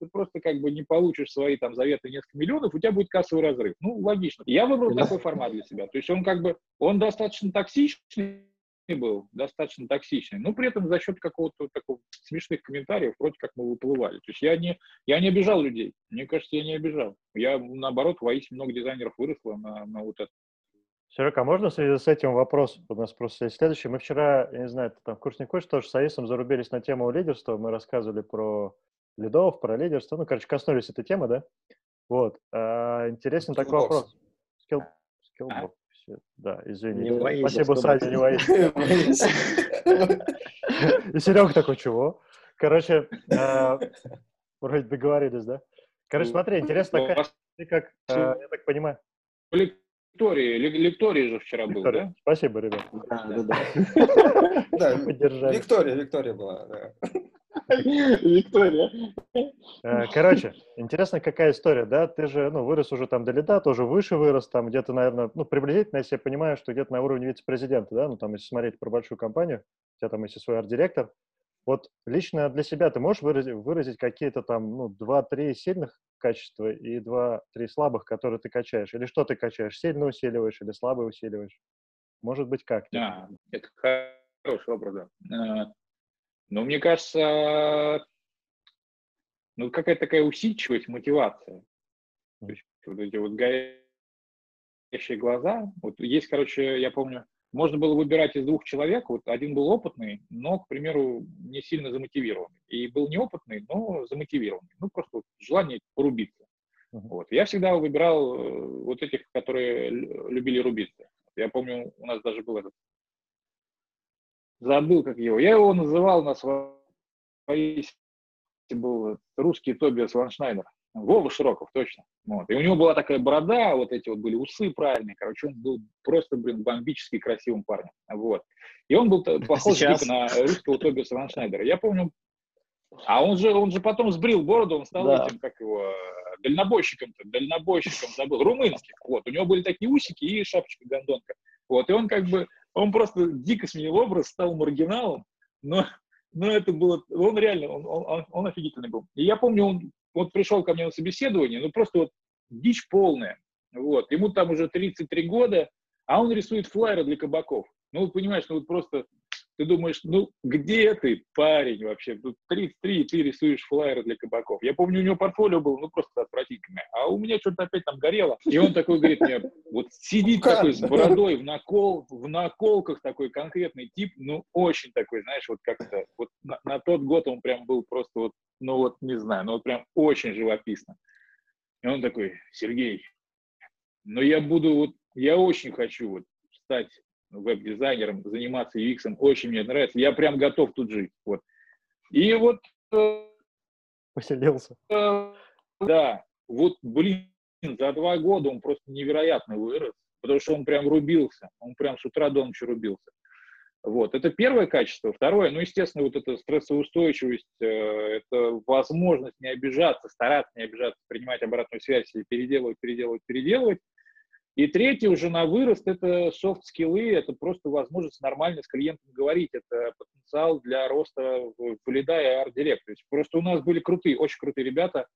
Ты просто как бы не получишь свои там заветы несколько миллионов, у тебя будет кассовый разрыв. Ну, логично. Я выбрал да. такой формат для себя. То есть он как бы, он достаточно токсичный был, достаточно токсичный, но при этом за счет какого-то такого смешных комментариев вроде как мы выплывали. То есть я не, я не обижал людей. Мне кажется, я не обижал. Я, наоборот, воистину много дизайнеров выросло на, на вот это. Серега, а можно в связи с этим вопрос? У нас просто есть следующий. Мы вчера, я не знаю, ты там курс не курс, тоже с Аисом зарубились на тему лидерства. Мы рассказывали про лидов, про лидерство. Ну, короче, коснулись этой темы, да? Вот. А, интересен Skillbox. такой вопрос. Skill, Skillbox. Да, извини. Не боись, Спасибо, Саня, не боись. И Серега такой, чего? Короче, а, вроде договорились, да? Короче, смотри, интересно такая, ты как, а, я так понимаю, Лектории, лектории же вчера был, да? Спасибо, ребят. Да, да, да. Да, Виктория, Виктория была, да. Виктория. Э, короче, интересно, какая история, да? Ты же, ну, вырос уже там до лета, тоже выше вырос, там где-то, наверное, ну, приблизительно, если я понимаю, что где-то на уровне вице-президента, да, ну, там, если смотреть про большую компанию, у тебя там, если свой арт-директор, вот лично для себя ты можешь выразить, выразить какие-то там, ну, два-три сильных качества и два-три слабых, которые ты качаешь? Или что ты качаешь? Сильно усиливаешь или слабо усиливаешь? Может быть, как? Да, это хороший вопрос, да. Э, но мне кажется, ну, какая-то такая усидчивость, мотивация. То есть вот эти вот горящие глаза. Вот есть, короче, я помню, можно было выбирать из двух человек. Вот один был опытный, но, к примеру, не сильно замотивированный. И был неопытный, но замотивированный. Ну, просто вот желание порубиться. Uh-huh. Вот. Я всегда выбирал э, вот этих, которые любили рубиться. Я помню, у нас даже был этот... Забыл, как его. Я его называл на своей... Был русский Тобиас Ваншнайдер. Вова Широков, точно. Вот. И у него была такая борода, вот эти вот были усы правильные. Короче, он был просто, блин, бомбически красивым парнем. Вот. И он был похож Сейчас... на русского Тобиаса Ваншнайдера. Я помню, а он же, он же потом сбрил бороду, он стал да. этим, как его, дальнобойщиком-то, дальнобойщиком забыл, румынским. Вот, у него были такие усики и шапочка гондонка. Вот, и он как бы, он просто дико сменил образ, стал маргиналом, но, но это было, он реально, он, он, он офигительный был. И я помню, он вот пришел ко мне на собеседование, ну просто вот дичь полная. Вот. Ему там уже 33 года, а он рисует флайеры для кабаков. Ну, вот понимаешь, ну вот просто ты думаешь, ну где ты, парень, вообще? Тут 33, и ты рисуешь флайеры для кабаков. Я помню, у него портфолио было, ну, просто отвратительное. А у меня что-то опять там горело. И он такой говорит мне, вот сидит такой с бородой в, накол, в наколках такой конкретный тип, ну, очень такой, знаешь, вот как-то, вот на, на тот год он прям был просто вот, ну, вот не знаю, ну, вот прям очень живописно. И он такой, Сергей, но я буду вот, я очень хочу вот стать веб-дизайнером, заниматься UX, очень мне нравится. Я прям готов тут жить. Вот. И вот... Э, Поселился. Э, да. Вот, блин, за два года он просто невероятно вырос, потому что он прям рубился. Он прям с утра до ночи рубился. Вот, это первое качество. Второе, ну, естественно, вот эта стрессоустойчивость, э, это возможность не обижаться, стараться не обижаться, принимать обратную связь и переделывать, переделывать, переделывать. И третье уже на вырост – это софт-скиллы, это просто возможность нормально с клиентом говорить, это потенциал для роста в лида и арт-директ. То есть просто у нас были крутые, очень крутые ребята,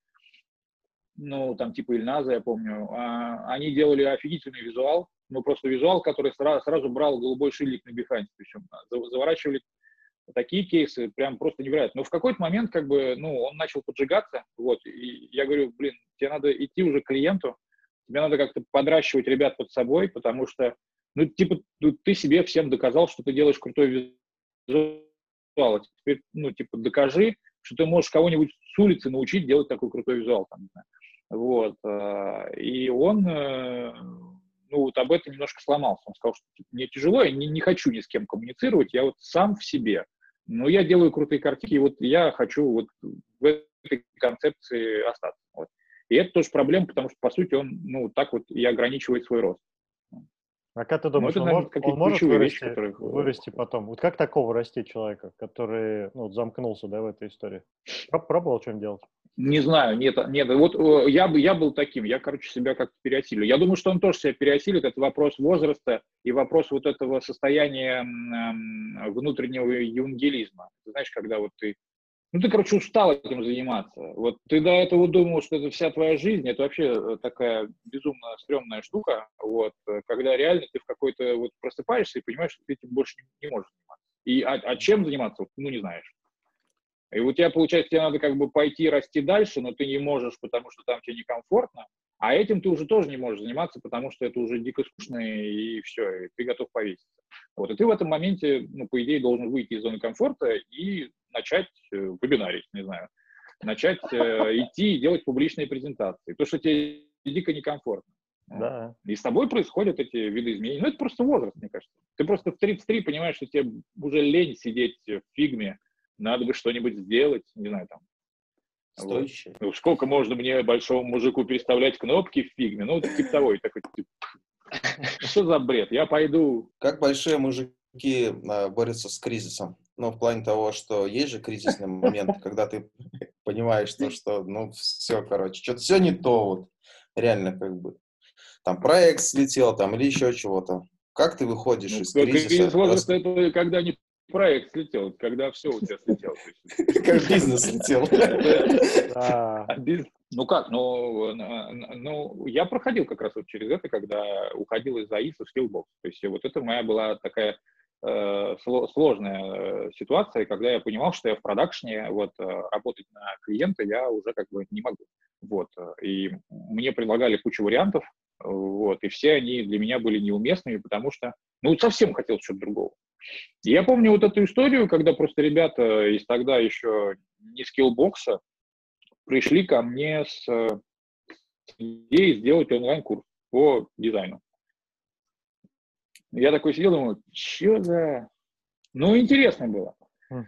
ну, там типа Ильназа, я помню, а, они делали офигительный визуал, ну, просто визуал, который сразу, сразу брал голубой шильдик на биханте, причем заворачивали такие кейсы, прям просто невероятно. Но в какой-то момент, как бы, ну, он начал поджигаться, вот, и я говорю, блин, тебе надо идти уже к клиенту, тебе надо как-то подращивать ребят под собой, потому что, ну, типа, ну, ты себе всем доказал, что ты делаешь крутой визуал. А теперь, ну, типа, докажи, что ты можешь кого-нибудь с улицы научить делать такой крутой визуал. Там, вот. А, и он, э, ну, вот об этом немножко сломался. Он сказал, что типа, мне тяжело, я не, не хочу ни с кем коммуницировать, я вот сам в себе. Но я делаю крутые картинки, и вот я хочу вот в этой концепции остаться. Вот. И это тоже проблема, потому что, по сути, он, ну, так вот и ограничивает свой рост. А как ты думаешь, это, он, может, он может вырасти, вещи, которые... вырасти потом? Вот как такого расти человека, который ну, замкнулся да, в этой истории? Пробовал что-нибудь делать? Не знаю, нет, нет. Вот я, я был таким, я, короче, себя как-то переосилил. Я думаю, что он тоже себя переосилит. Это вопрос возраста и вопрос вот этого состояния внутреннего евангелизма. Ты знаешь, когда вот ты ну, ты, короче, устал этим заниматься. Вот ты до этого думал, что это вся твоя жизнь, это вообще э, такая безумно стрёмная штука, вот, э, когда реально ты в какой-то, вот, просыпаешься и понимаешь, что ты этим больше не, можешь заниматься. И а, а чем заниматься, ну, не знаешь. И у тебя, получается, тебе надо как бы пойти расти дальше, но ты не можешь, потому что там тебе некомфортно, а этим ты уже тоже не можешь заниматься, потому что это уже дико скучно, и все, и ты готов повеситься. Вот, и ты в этом моменте, ну, по идее, должен выйти из зоны комфорта и начать э, вебинарить, не знаю, начать э, идти и делать публичные презентации. То, что тебе дико некомфортно. Да. И с тобой происходят эти виды изменений. Ну, это просто возраст, мне кажется. Ты просто в 33 понимаешь, что тебе уже лень сидеть в фигме, надо бы что-нибудь сделать, не знаю, там. Стоящее. Вот. Ну, сколько можно мне, большому мужику, переставлять кнопки в фигме? Ну, типа того, и такой, типа, что за бред? Я пойду... Как большие мужики а, борются с кризисом? Ну, в плане того, что есть же кризисный момент, когда ты понимаешь, что, что ну, все, короче, что-то все не то, вот, реально, как бы, там, проект слетел, там, или еще чего-то. Как ты выходишь ну, из кризиса? Кризис возраста, это когда не проект слетел, когда все у тебя слетело. Как бизнес слетел. Ну как, ну, ну, я проходил как раз вот через это, когда уходил из АИСа в Skillbox. То есть вот это моя была такая э, сложная э, ситуация, когда я понимал, что я в продакшне, вот, э, работать на клиента я уже как бы не могу. Вот, и мне предлагали кучу вариантов, вот, и все они для меня были неуместными, потому что, ну, совсем хотел чего-то другого. Я помню вот эту историю, когда просто ребята из тогда еще не скиллбокса пришли ко мне с идеей сделать онлайн-курс по дизайну. Я такой сидел, думаю, что за... Ну, интересно было. Хм.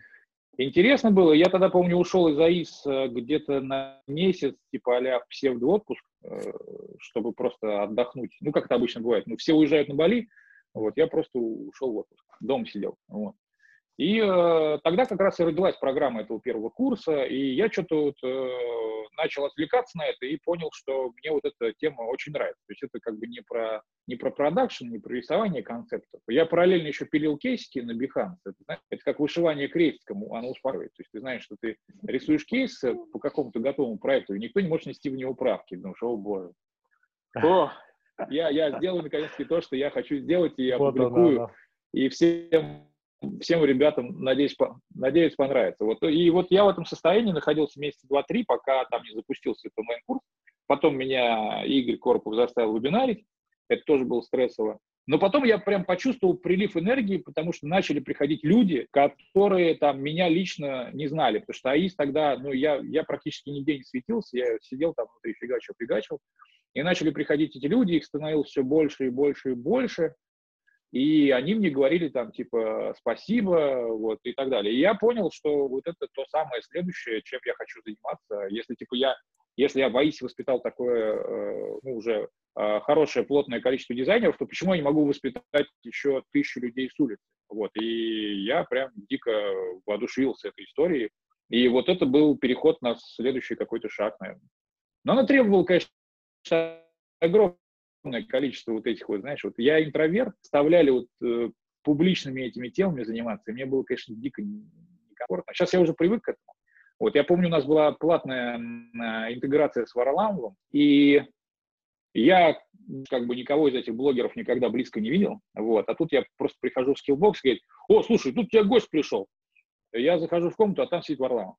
Интересно было. Я тогда, помню, ушел из АИС э, где-то на месяц, типа а-ля псевдоотпуск, э, чтобы просто отдохнуть. Ну, как это обычно бывает. Ну, все уезжают на Бали, вот, я просто ушел в отпуск, дома сидел. Вот. И э, тогда как раз и родилась программа этого первого курса, и я что-то вот, э, начал отвлекаться на это и понял, что мне вот эта тема очень нравится. То есть это как бы не про, не про продакшн, не про рисование концептов. Я параллельно еще пилил кейсики на Behance. Это, знаете, это как вышивание крестиком, оно успокаивает. То есть ты знаешь, что ты рисуешь кейс по какому-то готовому проекту, и никто не может нести в него правки. Думаешь, о боже. О, я, я сделаю наконец-таки то, что я хочу сделать, и опубликую. Вот и всем, всем ребятам, надеюсь, по, надеюсь, понравится. Вот, и вот я в этом состоянии находился месяца два-три, пока там не запустился этот онлайн-курс. Потом меня Игорь Корпов заставил вебинарить. Это тоже было стрессово. Но потом я прям почувствовал прилив энергии, потому что начали приходить люди, которые там меня лично не знали, потому что АИС тогда, ну, я, я практически нигде не светился, я сидел там внутри, фигачил, фигачил. И начали приходить эти люди, их становилось все больше и больше и больше. И они мне говорили там, типа, спасибо, вот, и так далее. И я понял, что вот это то самое следующее, чем я хочу заниматься. Если, типа, я, если я АИСе воспитал такое, э, ну, уже э, хорошее, плотное количество дизайнеров, то почему я не могу воспитать еще тысячу людей с улицы? Вот, и я прям дико воодушевился этой историей. И вот это был переход на следующий какой-то шаг, наверное. Но она требовала, конечно, огромное количество вот этих вот, знаешь, вот я интроверт, вставляли вот э, публичными этими темами заниматься, и мне было, конечно, дико некомфортно. Сейчас я уже привык к этому. Вот я помню, у нас была платная интеграция с Варламовым, и я как бы никого из этих блогеров никогда близко не видел, вот, а тут я просто прихожу в Skillbox и говорит, о, слушай, тут у тебя гость пришел. Я захожу в комнату, а там сидит Варламов.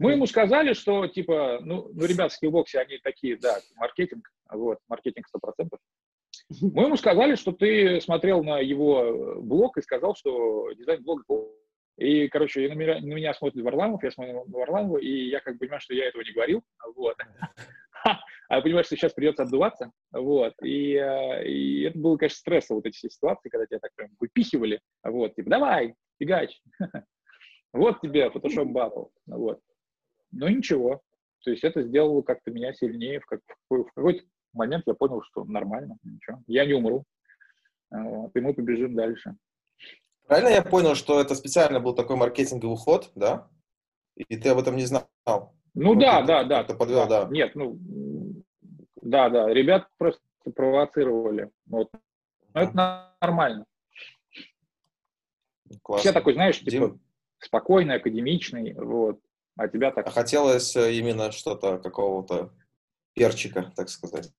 Мы ему сказали, что, типа, ну, ну ребят, Skillbox, они такие, да, маркетинг, вот, маркетинг 100%. Мы ему сказали, что ты смотрел на его блог и сказал, что дизайн блога и, короче, на меня, на меня смотрит Варламов, я смотрю на Варламова, и я как бы понимаю, что я этого не говорил, вот. А я понимаю, что сейчас придется отдуваться, вот. И, э, и это было, конечно, стрессово, вот эти все ситуации, когда тебя так прям выпихивали, вот, типа, давай, фигач. Вот тебе Photoshop Battle, вот. Но ничего. То есть это сделало как-то меня сильнее. В, как, в какой-то момент я понял, что нормально, ничего. Я не умру. Вот, и мы побежим дальше. Правильно я понял, что это специально был такой маркетинговый ход, да? И ты об этом не знал? Ну, Ну, да, ты да, да. как-то подвел, да. Нет, ну, да, да, ребят просто провоцировали. Вот. Но это нормально. Классно. Все такой, знаешь, типа, Дим, спокойный, академичный, вот. А тебя так... а хотелось э, именно что-то, какого-то перчика, так сказать.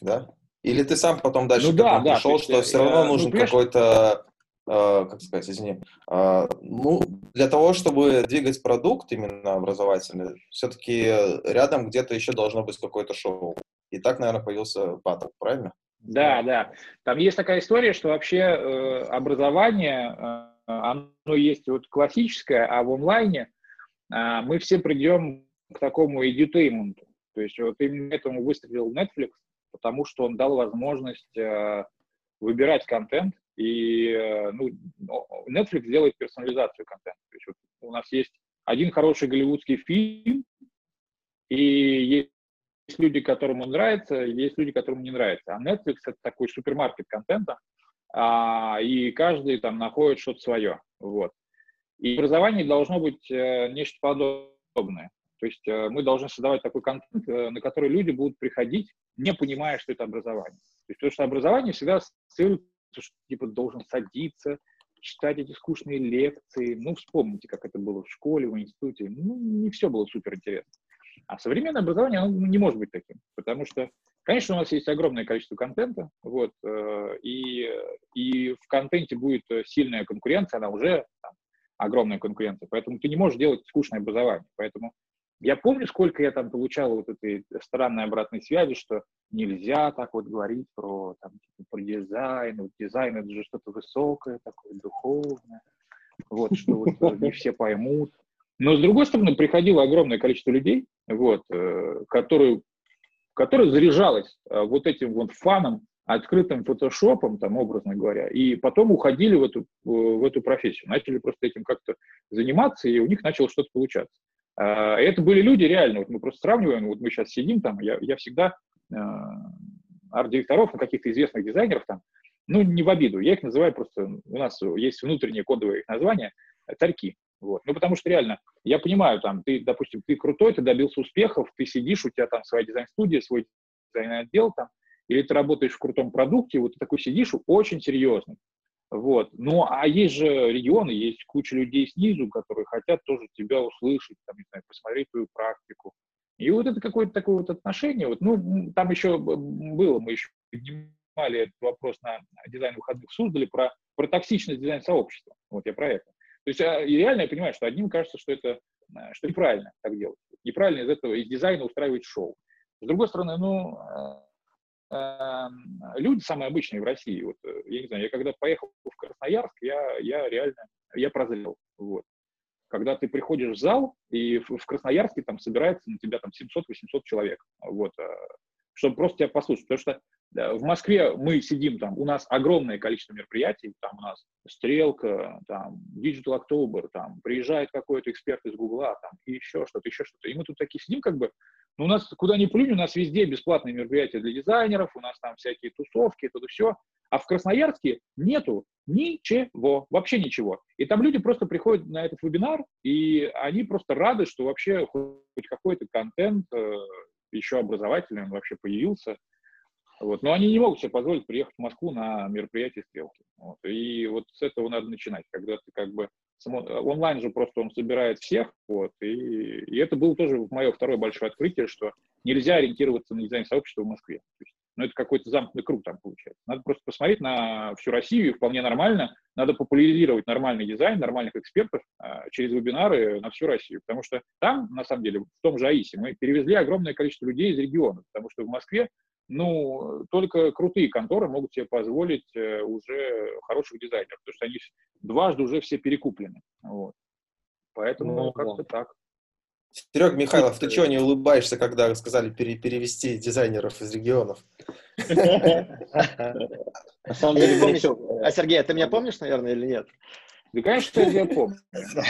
Да? Или ты сам потом дальше Ну да, да, пришел, что э, все равно э, ну, нужен понимаешь- какой-то, э, как сказать, извини, э, ну, для того, чтобы двигать продукт именно образовательный, все-таки рядом где-то еще должно быть какое-то шоу. И так, наверное, появился батл, правильно? Да, да. Там есть такая история, что вообще э, образование, э, оно есть вот классическое, а в онлайне мы все придем к такому edutainment. То есть вот именно этому выстрелил Netflix, потому что он дал возможность э, выбирать контент, и э, ну, Netflix делает персонализацию контента. То есть вот у нас есть один хороший голливудский фильм, и есть люди, которым он нравится, есть люди, которым не нравится. А Netflix это такой супермаркет контента, а, и каждый там находит что-то свое. Вот. И образование должно быть э, нечто подобное. То есть э, мы должны создавать такой контент, э, на который люди будут приходить, не понимая, что это образование. То есть, потому что образование всегда ассоциируется, что типа должен садиться, читать эти скучные лекции. Ну, вспомните, как это было в школе, в институте. Ну, не все было супер интересно. А современное образование, оно не может быть таким, потому что, конечно, у нас есть огромное количество контента, вот, и, и в контенте будет сильная конкуренция, она уже там, огромная конкуренция, поэтому ты не можешь делать скучное образование. Поэтому я помню, сколько я там получал вот этой странной обратной связи, что нельзя так вот говорить про, там, типа, про дизайн, вот дизайн это же что-то высокое, такое духовное, вот, что вот э, не все поймут. Но, с другой стороны, приходило огромное количество людей, вот, э, которые, которые заряжалось э, вот этим вот фаном, открытым фотошопом, там, образно говоря, и потом уходили в эту, в эту профессию, начали просто этим как-то заниматься, и у них начало что-то получаться. А, Это были люди реально, вот мы просто сравниваем, вот мы сейчас сидим там, я, я всегда э, арт-директоров, ну, каких-то известных дизайнеров там, ну, не в обиду, я их называю просто, у нас есть внутреннее кодовое их название, э, царьки. Вот. Ну, потому что реально, я понимаю, там, ты, допустим, ты крутой, ты добился успехов, ты сидишь, у тебя там своя дизайн-студия, свой дизайнерный отдел там, или ты работаешь в крутом продукте, вот ты такой сидишь очень серьезный. Вот. Ну, а есть же регионы, есть куча людей снизу, которые хотят тоже тебя услышать, там, не знаю, посмотреть твою практику. И вот это какое-то такое вот отношение. Вот, ну, там еще было, мы еще поднимали этот вопрос на дизайн выходных Суздали про, про токсичность дизайн-сообщества. Вот я про это. То есть а, реально я понимаю, что одним кажется, что это а, что неправильно так делать. Неправильно из этого, из дизайна устраивать шоу. С другой стороны, ну, а, люди самые обычные в России. Вот, э, я не знаю, я когда поехал в Красноярск, я, я реально, я прозрел. Вот. Когда ты приходишь в зал, и в, в Красноярске там собирается на тебя там 700-800 человек, вот, а, чтобы просто тебя послушать. Потому что да, в Москве мы сидим там, у нас огромное количество мероприятий, там у нас Стрелка, там Digital October, там приезжает какой-то эксперт из Гугла, там и еще что-то, еще что-то. И мы тут такие сидим как бы, ну, у нас куда ни плюнь, у нас везде бесплатные мероприятия для дизайнеров, у нас там всякие тусовки, это все. А в Красноярске нету ничего, вообще ничего. И там люди просто приходят на этот вебинар, и они просто рады, что вообще хоть какой-то контент э, еще образовательный он вообще появился. Вот. Но они не могут себе позволить приехать в Москву на мероприятие стрелки. Вот. И вот с этого надо начинать, когда ты как бы онлайн же просто он собирает всех, вот, и, и это было тоже мое второе большое открытие, что нельзя ориентироваться на дизайн сообщества в Москве. То есть, ну, это какой-то замкнутый круг там получается. Надо просто посмотреть на всю Россию, и вполне нормально. Надо популяризировать нормальный дизайн, нормальных экспертов а, через вебинары на всю Россию. Потому что там, на самом деле, в том же АИСе мы перевезли огромное количество людей из региона. Потому что в Москве, ну, только крутые конторы могут себе позволить э, уже хороших дизайнеров. Потому что они дважды уже все перекуплены. Вот. Поэтому Ну, как-то так. Серег Михайлов, ты чего не улыбаешься, когда сказали пере- перевести дизайнеров из регионов? На самом Я деле, А, Сергей, а ты меня помнишь, наверное, или нет? Да, конечно, я тебя помню. Я.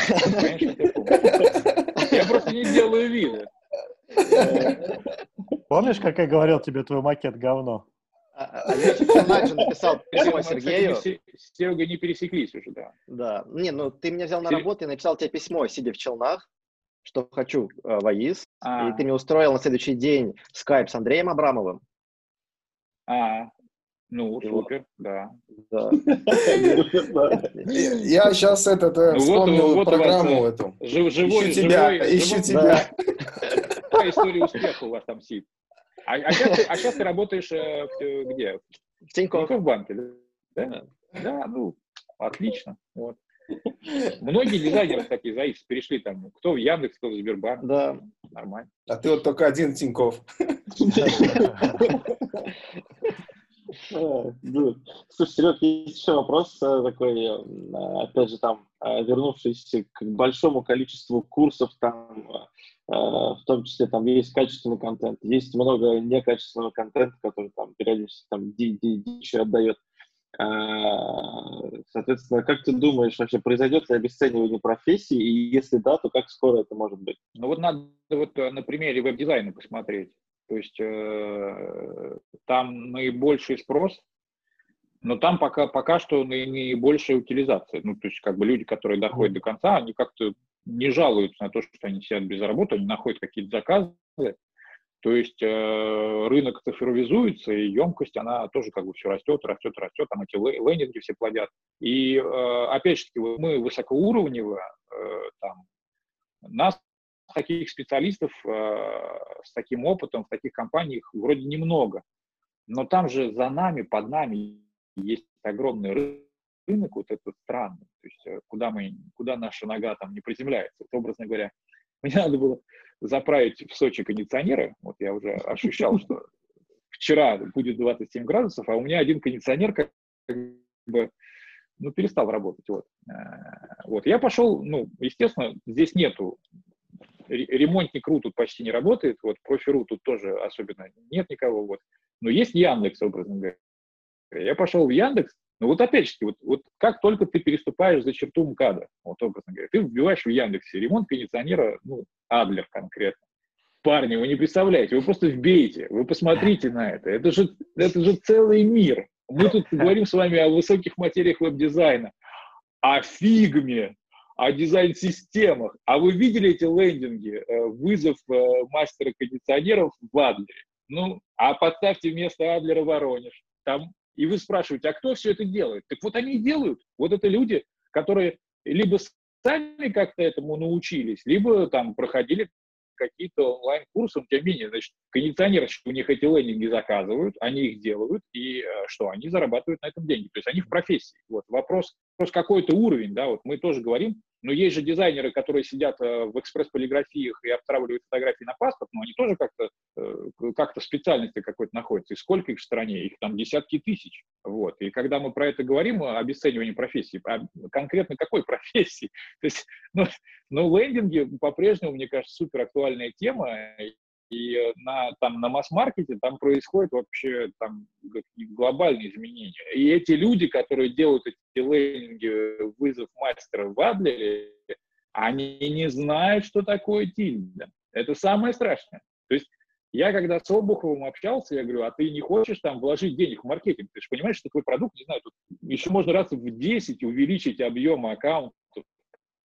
Я просто не делаю вида. Помнишь, как я говорил тебе, твой макет говно? А- а Леша Челнак же написал письмо Сергею. не се- с Серегой не пересеклись уже, да. Да. Не, ну ты меня взял на работу и написал тебе письмо, сидя в Челнах. Что хочу э, в АИС, А, и ты мне устроил на следующий день скайп с Андреем Абрамовым. а, ну, И вот. супер, да. Да. Я сейчас этот э, Ну вспомнил программу э, эту. Ищу тебя, ищу тебя. Какая история успеха у вас там сидит? А, а сейчас, ты, а сейчас ты работаешь э, в, э, где? В В Тинькофф. Тинькофф банке, да? Да, Да, ну, отлично. Вот. Многие дизайнеры такие заис перешли там, кто в Яндекс, кто в Сбербанк. Да. Нормально. А ты вот только один Тиньков. Слушай, Серег, есть еще вопрос э, такой, э, опять же, там, э, вернувшийся к большому количеству курсов, там, в том числе, там, есть качественный контент, есть много некачественного контента, который, там, периодически, там, ди- ди- дичь отдает. А, Соответственно, как ты думаешь, вообще произойдет ли обесценивание профессии, и если да, то как скоро это может быть? Ну вот надо вот э, на примере веб-дизайна посмотреть. То есть э, там наибольший спрос, но там пока, пока что наи- наибольшая утилизация. Ну, то есть как бы люди, которые доходят до конца, они как-то не жалуются на то, что они сидят без работы, они находят какие-то заказы. То есть э, рынок цифровизуется, и емкость, она тоже как бы все растет, растет, растет, там эти ле- лендинги все плодят. И э, опять же таки, мы высокоуровнево, э, там, нас таких специалистов э, с таким опытом в таких компаниях вроде немного. Но там же за нами, под нами есть огромный ры- рынок, вот этот странный, то есть э, куда, мы, куда наша нога там не приземляется. Вот, образно говоря, мне надо было заправить в Сочи кондиционеры, вот я уже ощущал, что вчера будет 27 градусов, а у меня один кондиционер как бы ну, перестал работать. Вот. Э, вот. Я пошел, ну, естественно, здесь нету ре- ремонтник РУ тут почти не работает, вот профи.ру тут тоже особенно нет никого, вот. Но есть Яндекс, образно говоря. Я пошел в Яндекс, ну вот опять же, вот, вот как только ты переступаешь за черту МКАДа, вот образно говоря, ты вбиваешь в Яндексе ремонт кондиционера, ну, Адлер конкретно. Парни, вы не представляете, вы просто вбейте, вы посмотрите на это. Это же, это же целый мир. Мы тут говорим с вами о высоких материях веб-дизайна, о фигме, о дизайн-системах. А вы видели эти лендинги? Э, Вызов э, мастера кондиционеров в Адлере. Ну, а подставьте вместо Адлера Воронеж. Там, и вы спрашиваете, а кто все это делает? Так вот они и делают. Вот это люди, которые либо сами как-то этому научились, либо там проходили какие-то онлайн-курсы, тем не менее, значит, кондиционеры у них эти лендинги заказывают, они их делают, и э, что, они зарабатывают на этом деньги. То есть они в профессии. Вот вопрос, вопрос какой-то уровень, да, вот мы тоже говорим, но есть же дизайнеры, которые сидят э, в экспресс-полиграфиях и обтравливают фотографии на паспорт, но они тоже как-то э, как-то в специальности какой-то находятся. И сколько их в стране? Их там десятки тысяч. Вот. И когда мы про это говорим, о обесценивании профессии, а конкретно какой профессии? То есть, ну, ну, лендинги по-прежнему, мне кажется, супер актуальная тема. И э, на, там, на масс-маркете там происходят вообще там глобальные изменения. И эти люди, которые делают эти лендинги вызов мастера в Адлере, они не знают, что такое тильда. Это самое страшное. То есть я когда с Обуховым общался, я говорю, а ты не хочешь там вложить денег в маркетинг? Ты же понимаешь, что твой продукт, не знаю, тут еще можно раз в 10 увеличить объем аккаунтов,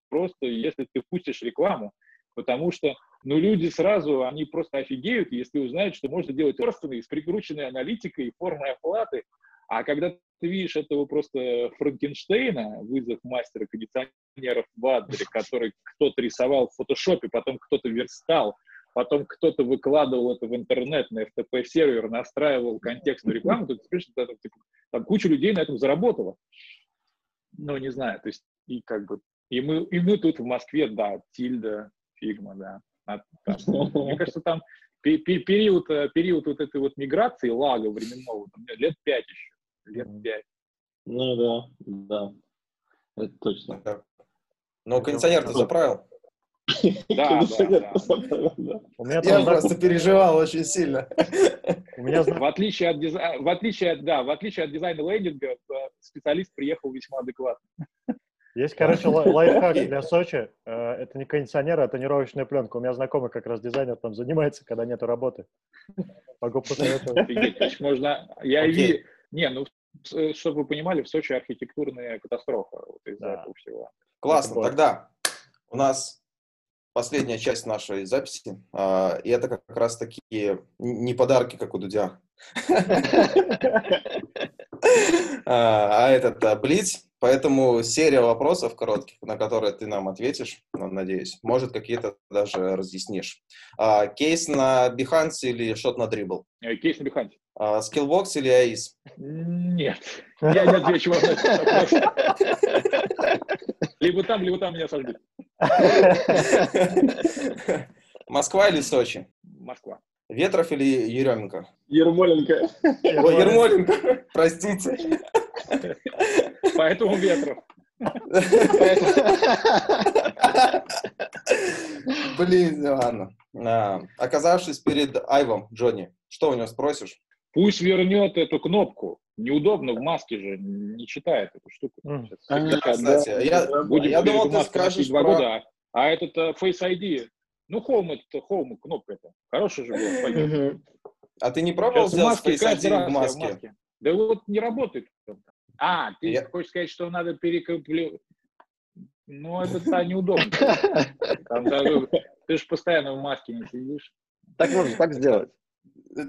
просто если ты пустишь рекламу, потому что ну, люди сразу, они просто офигеют, если узнают, что можно делать орстаны с прикрученной аналитикой, формой оплаты, а когда ты видишь этого просто Франкенштейна, вызов мастера кондиционеров в Адлере, который кто-то рисовал в фотошопе, потом кто-то верстал, потом кто-то выкладывал это в интернет на FTP-сервер, настраивал контекстную рекламу, то ты что это, типа, там куча людей на этом заработала. Ну, не знаю, то есть, и как бы, и мы, и мы тут в Москве, да, Тильда, Фигма, да. Там, мне кажется, там пе- пе- период, э, период вот этой вот миграции, лага временного, там, лет пять еще, лет пять. Ну да, да. Это точно. Да. Но кондиционер ты заправил? Да, да, да. да. У меня Я просто переживал очень сильно. у меня знак- В отличие от дизайна, в отличие от, да, в отличие от дизайна лендинга, э, специалист приехал весьма адекватно. Есть, короче, лай- лайфхак для Сочи. Э, Это не кондиционер, а тонировочная пленка. У меня знакомый как раз дизайнер там занимается, когда нету работы. Могу посоветовать. Можно, я видел, не, ну, с- чтобы вы понимали, в Сочи архитектурная катастрофа вот из-за Да. этого всего. Классно, тогда у нас последняя часть нашей записи. А, и это как раз такие не подарки, как у Дудя, а, а этот а, Блиц. Поэтому серия вопросов коротких, на которые ты нам ответишь, надеюсь. Может, какие-то даже разъяснишь. А, кейс на Behance или шот на дрибл? Э, кейс на Behance. А, Skillbox или АИС? Нет. Я не отвечу вам Либо там, либо там меня сожгут. Москва или Сочи? Москва. Ветров или Еременко? Ермоленко. Ой, Ермоленко, простите. Поэтому Ветров. Блин, ладно. А, оказавшись перед Айвом, Джонни, что у него спросишь? Пусть вернет эту кнопку. Неудобно, в маске же не читает эту штуку. А, кстати, я, я думал, ты скажешь два года. А этот uh, Face ID, ну, Home это Home кнопка это. Хорошая же была. А ты не пробовал сделать Face ID в маске? Да вот не работает. А, ты я... хочешь сказать, что надо перекомплю... Ну, это неудобно. Там, ты же постоянно в маске не сидишь. Так можно так сделать.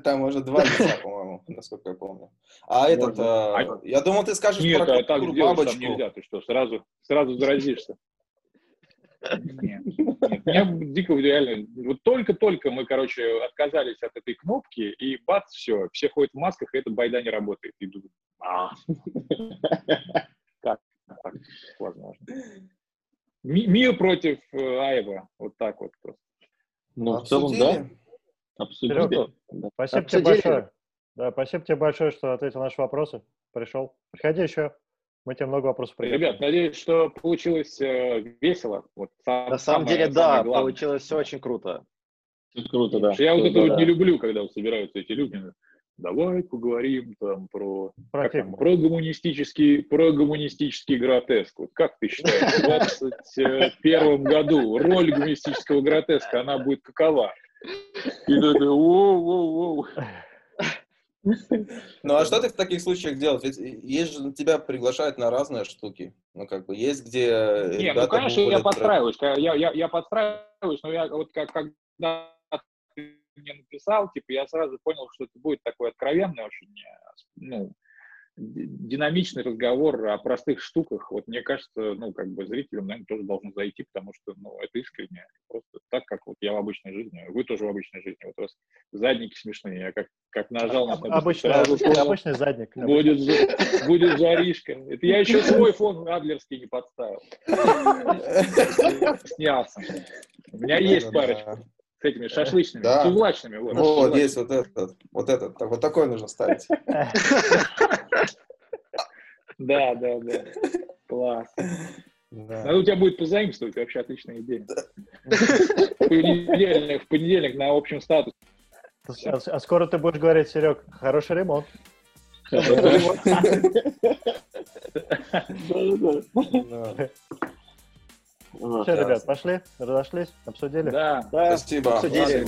Там уже два лица, по-моему, насколько я помню. А этот, а, я думал, ты скажешь Нет, про а так бабочку. Там нельзя, ты что, сразу, сразу заразишься. Нет, нет, меня дико реально, вот только-только мы, короче, отказались от этой кнопки, и бац, все, все ходят в масках, и эта байда не работает. И думаю, а, как так возможно? Мир против э, Айва, вот так вот просто. Ну, в целом, да. Обсудили. Спасибо тебе большое. Да, спасибо тебе большое, что ответил на наши вопросы. Пришел. Приходи еще. Мы тебе много вопросов приготовили. Ребят, надеюсь, что получилось э, весело. Вот, сам, На самом деле, да, главное. получилось все очень круто. Очень круто, да. Я вот это вот не люблю, когда собираются эти люди. Давай поговорим там про, про, там, про гуманистический, про гуманистический гротеск. Вот как ты считаешь, в 2021 году роль гуманистического гротеска, она будет какова? И такой, воу-воу-воу. Ну а что ты в таких случаях делаешь? Ведь есть же тебя приглашают на разные штуки. Ну как бы есть где. Не, ну конечно я подстраиваюсь. Я, я, я подстраиваюсь, но я вот как когда ты мне написал, типа я сразу понял, что это будет такой откровенный очень, ну, динамичный разговор о простых штуках, вот мне кажется, ну, как бы зрителям, наверное, тоже должно зайти, потому что, ну, это искренне, просто так, как вот я в обычной жизни, вы тоже в обычной жизни, вот у вас задники смешные, я как, как нажал на кнопку, обычный, сразу понял, обычный задник. Будет, будет жаришка. Это я еще свой фон адлерский не подставил. Снялся. У меня есть парочка с этими шашлычными, да. сувлачными. Вот, вот есть вот этот, вот этот, вот такой нужно ставить. Да, да, да. Класс. Да. Надо у тебя будет позаимствовать, вообще отличная идея. В понедельник, в понедельник на общем статусе. А, а скоро ты будешь говорить, Серег, хороший ремонт. Все, ребят, пошли, разошлись, обсудили? Да. Спасибо. Обсудили.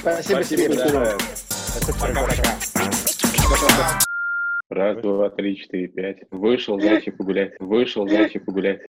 Спасибо тебе. Пока-пока. Раз, два, три, четыре, пять. Вышел зайчик погулять. Вышел зайчик погулять.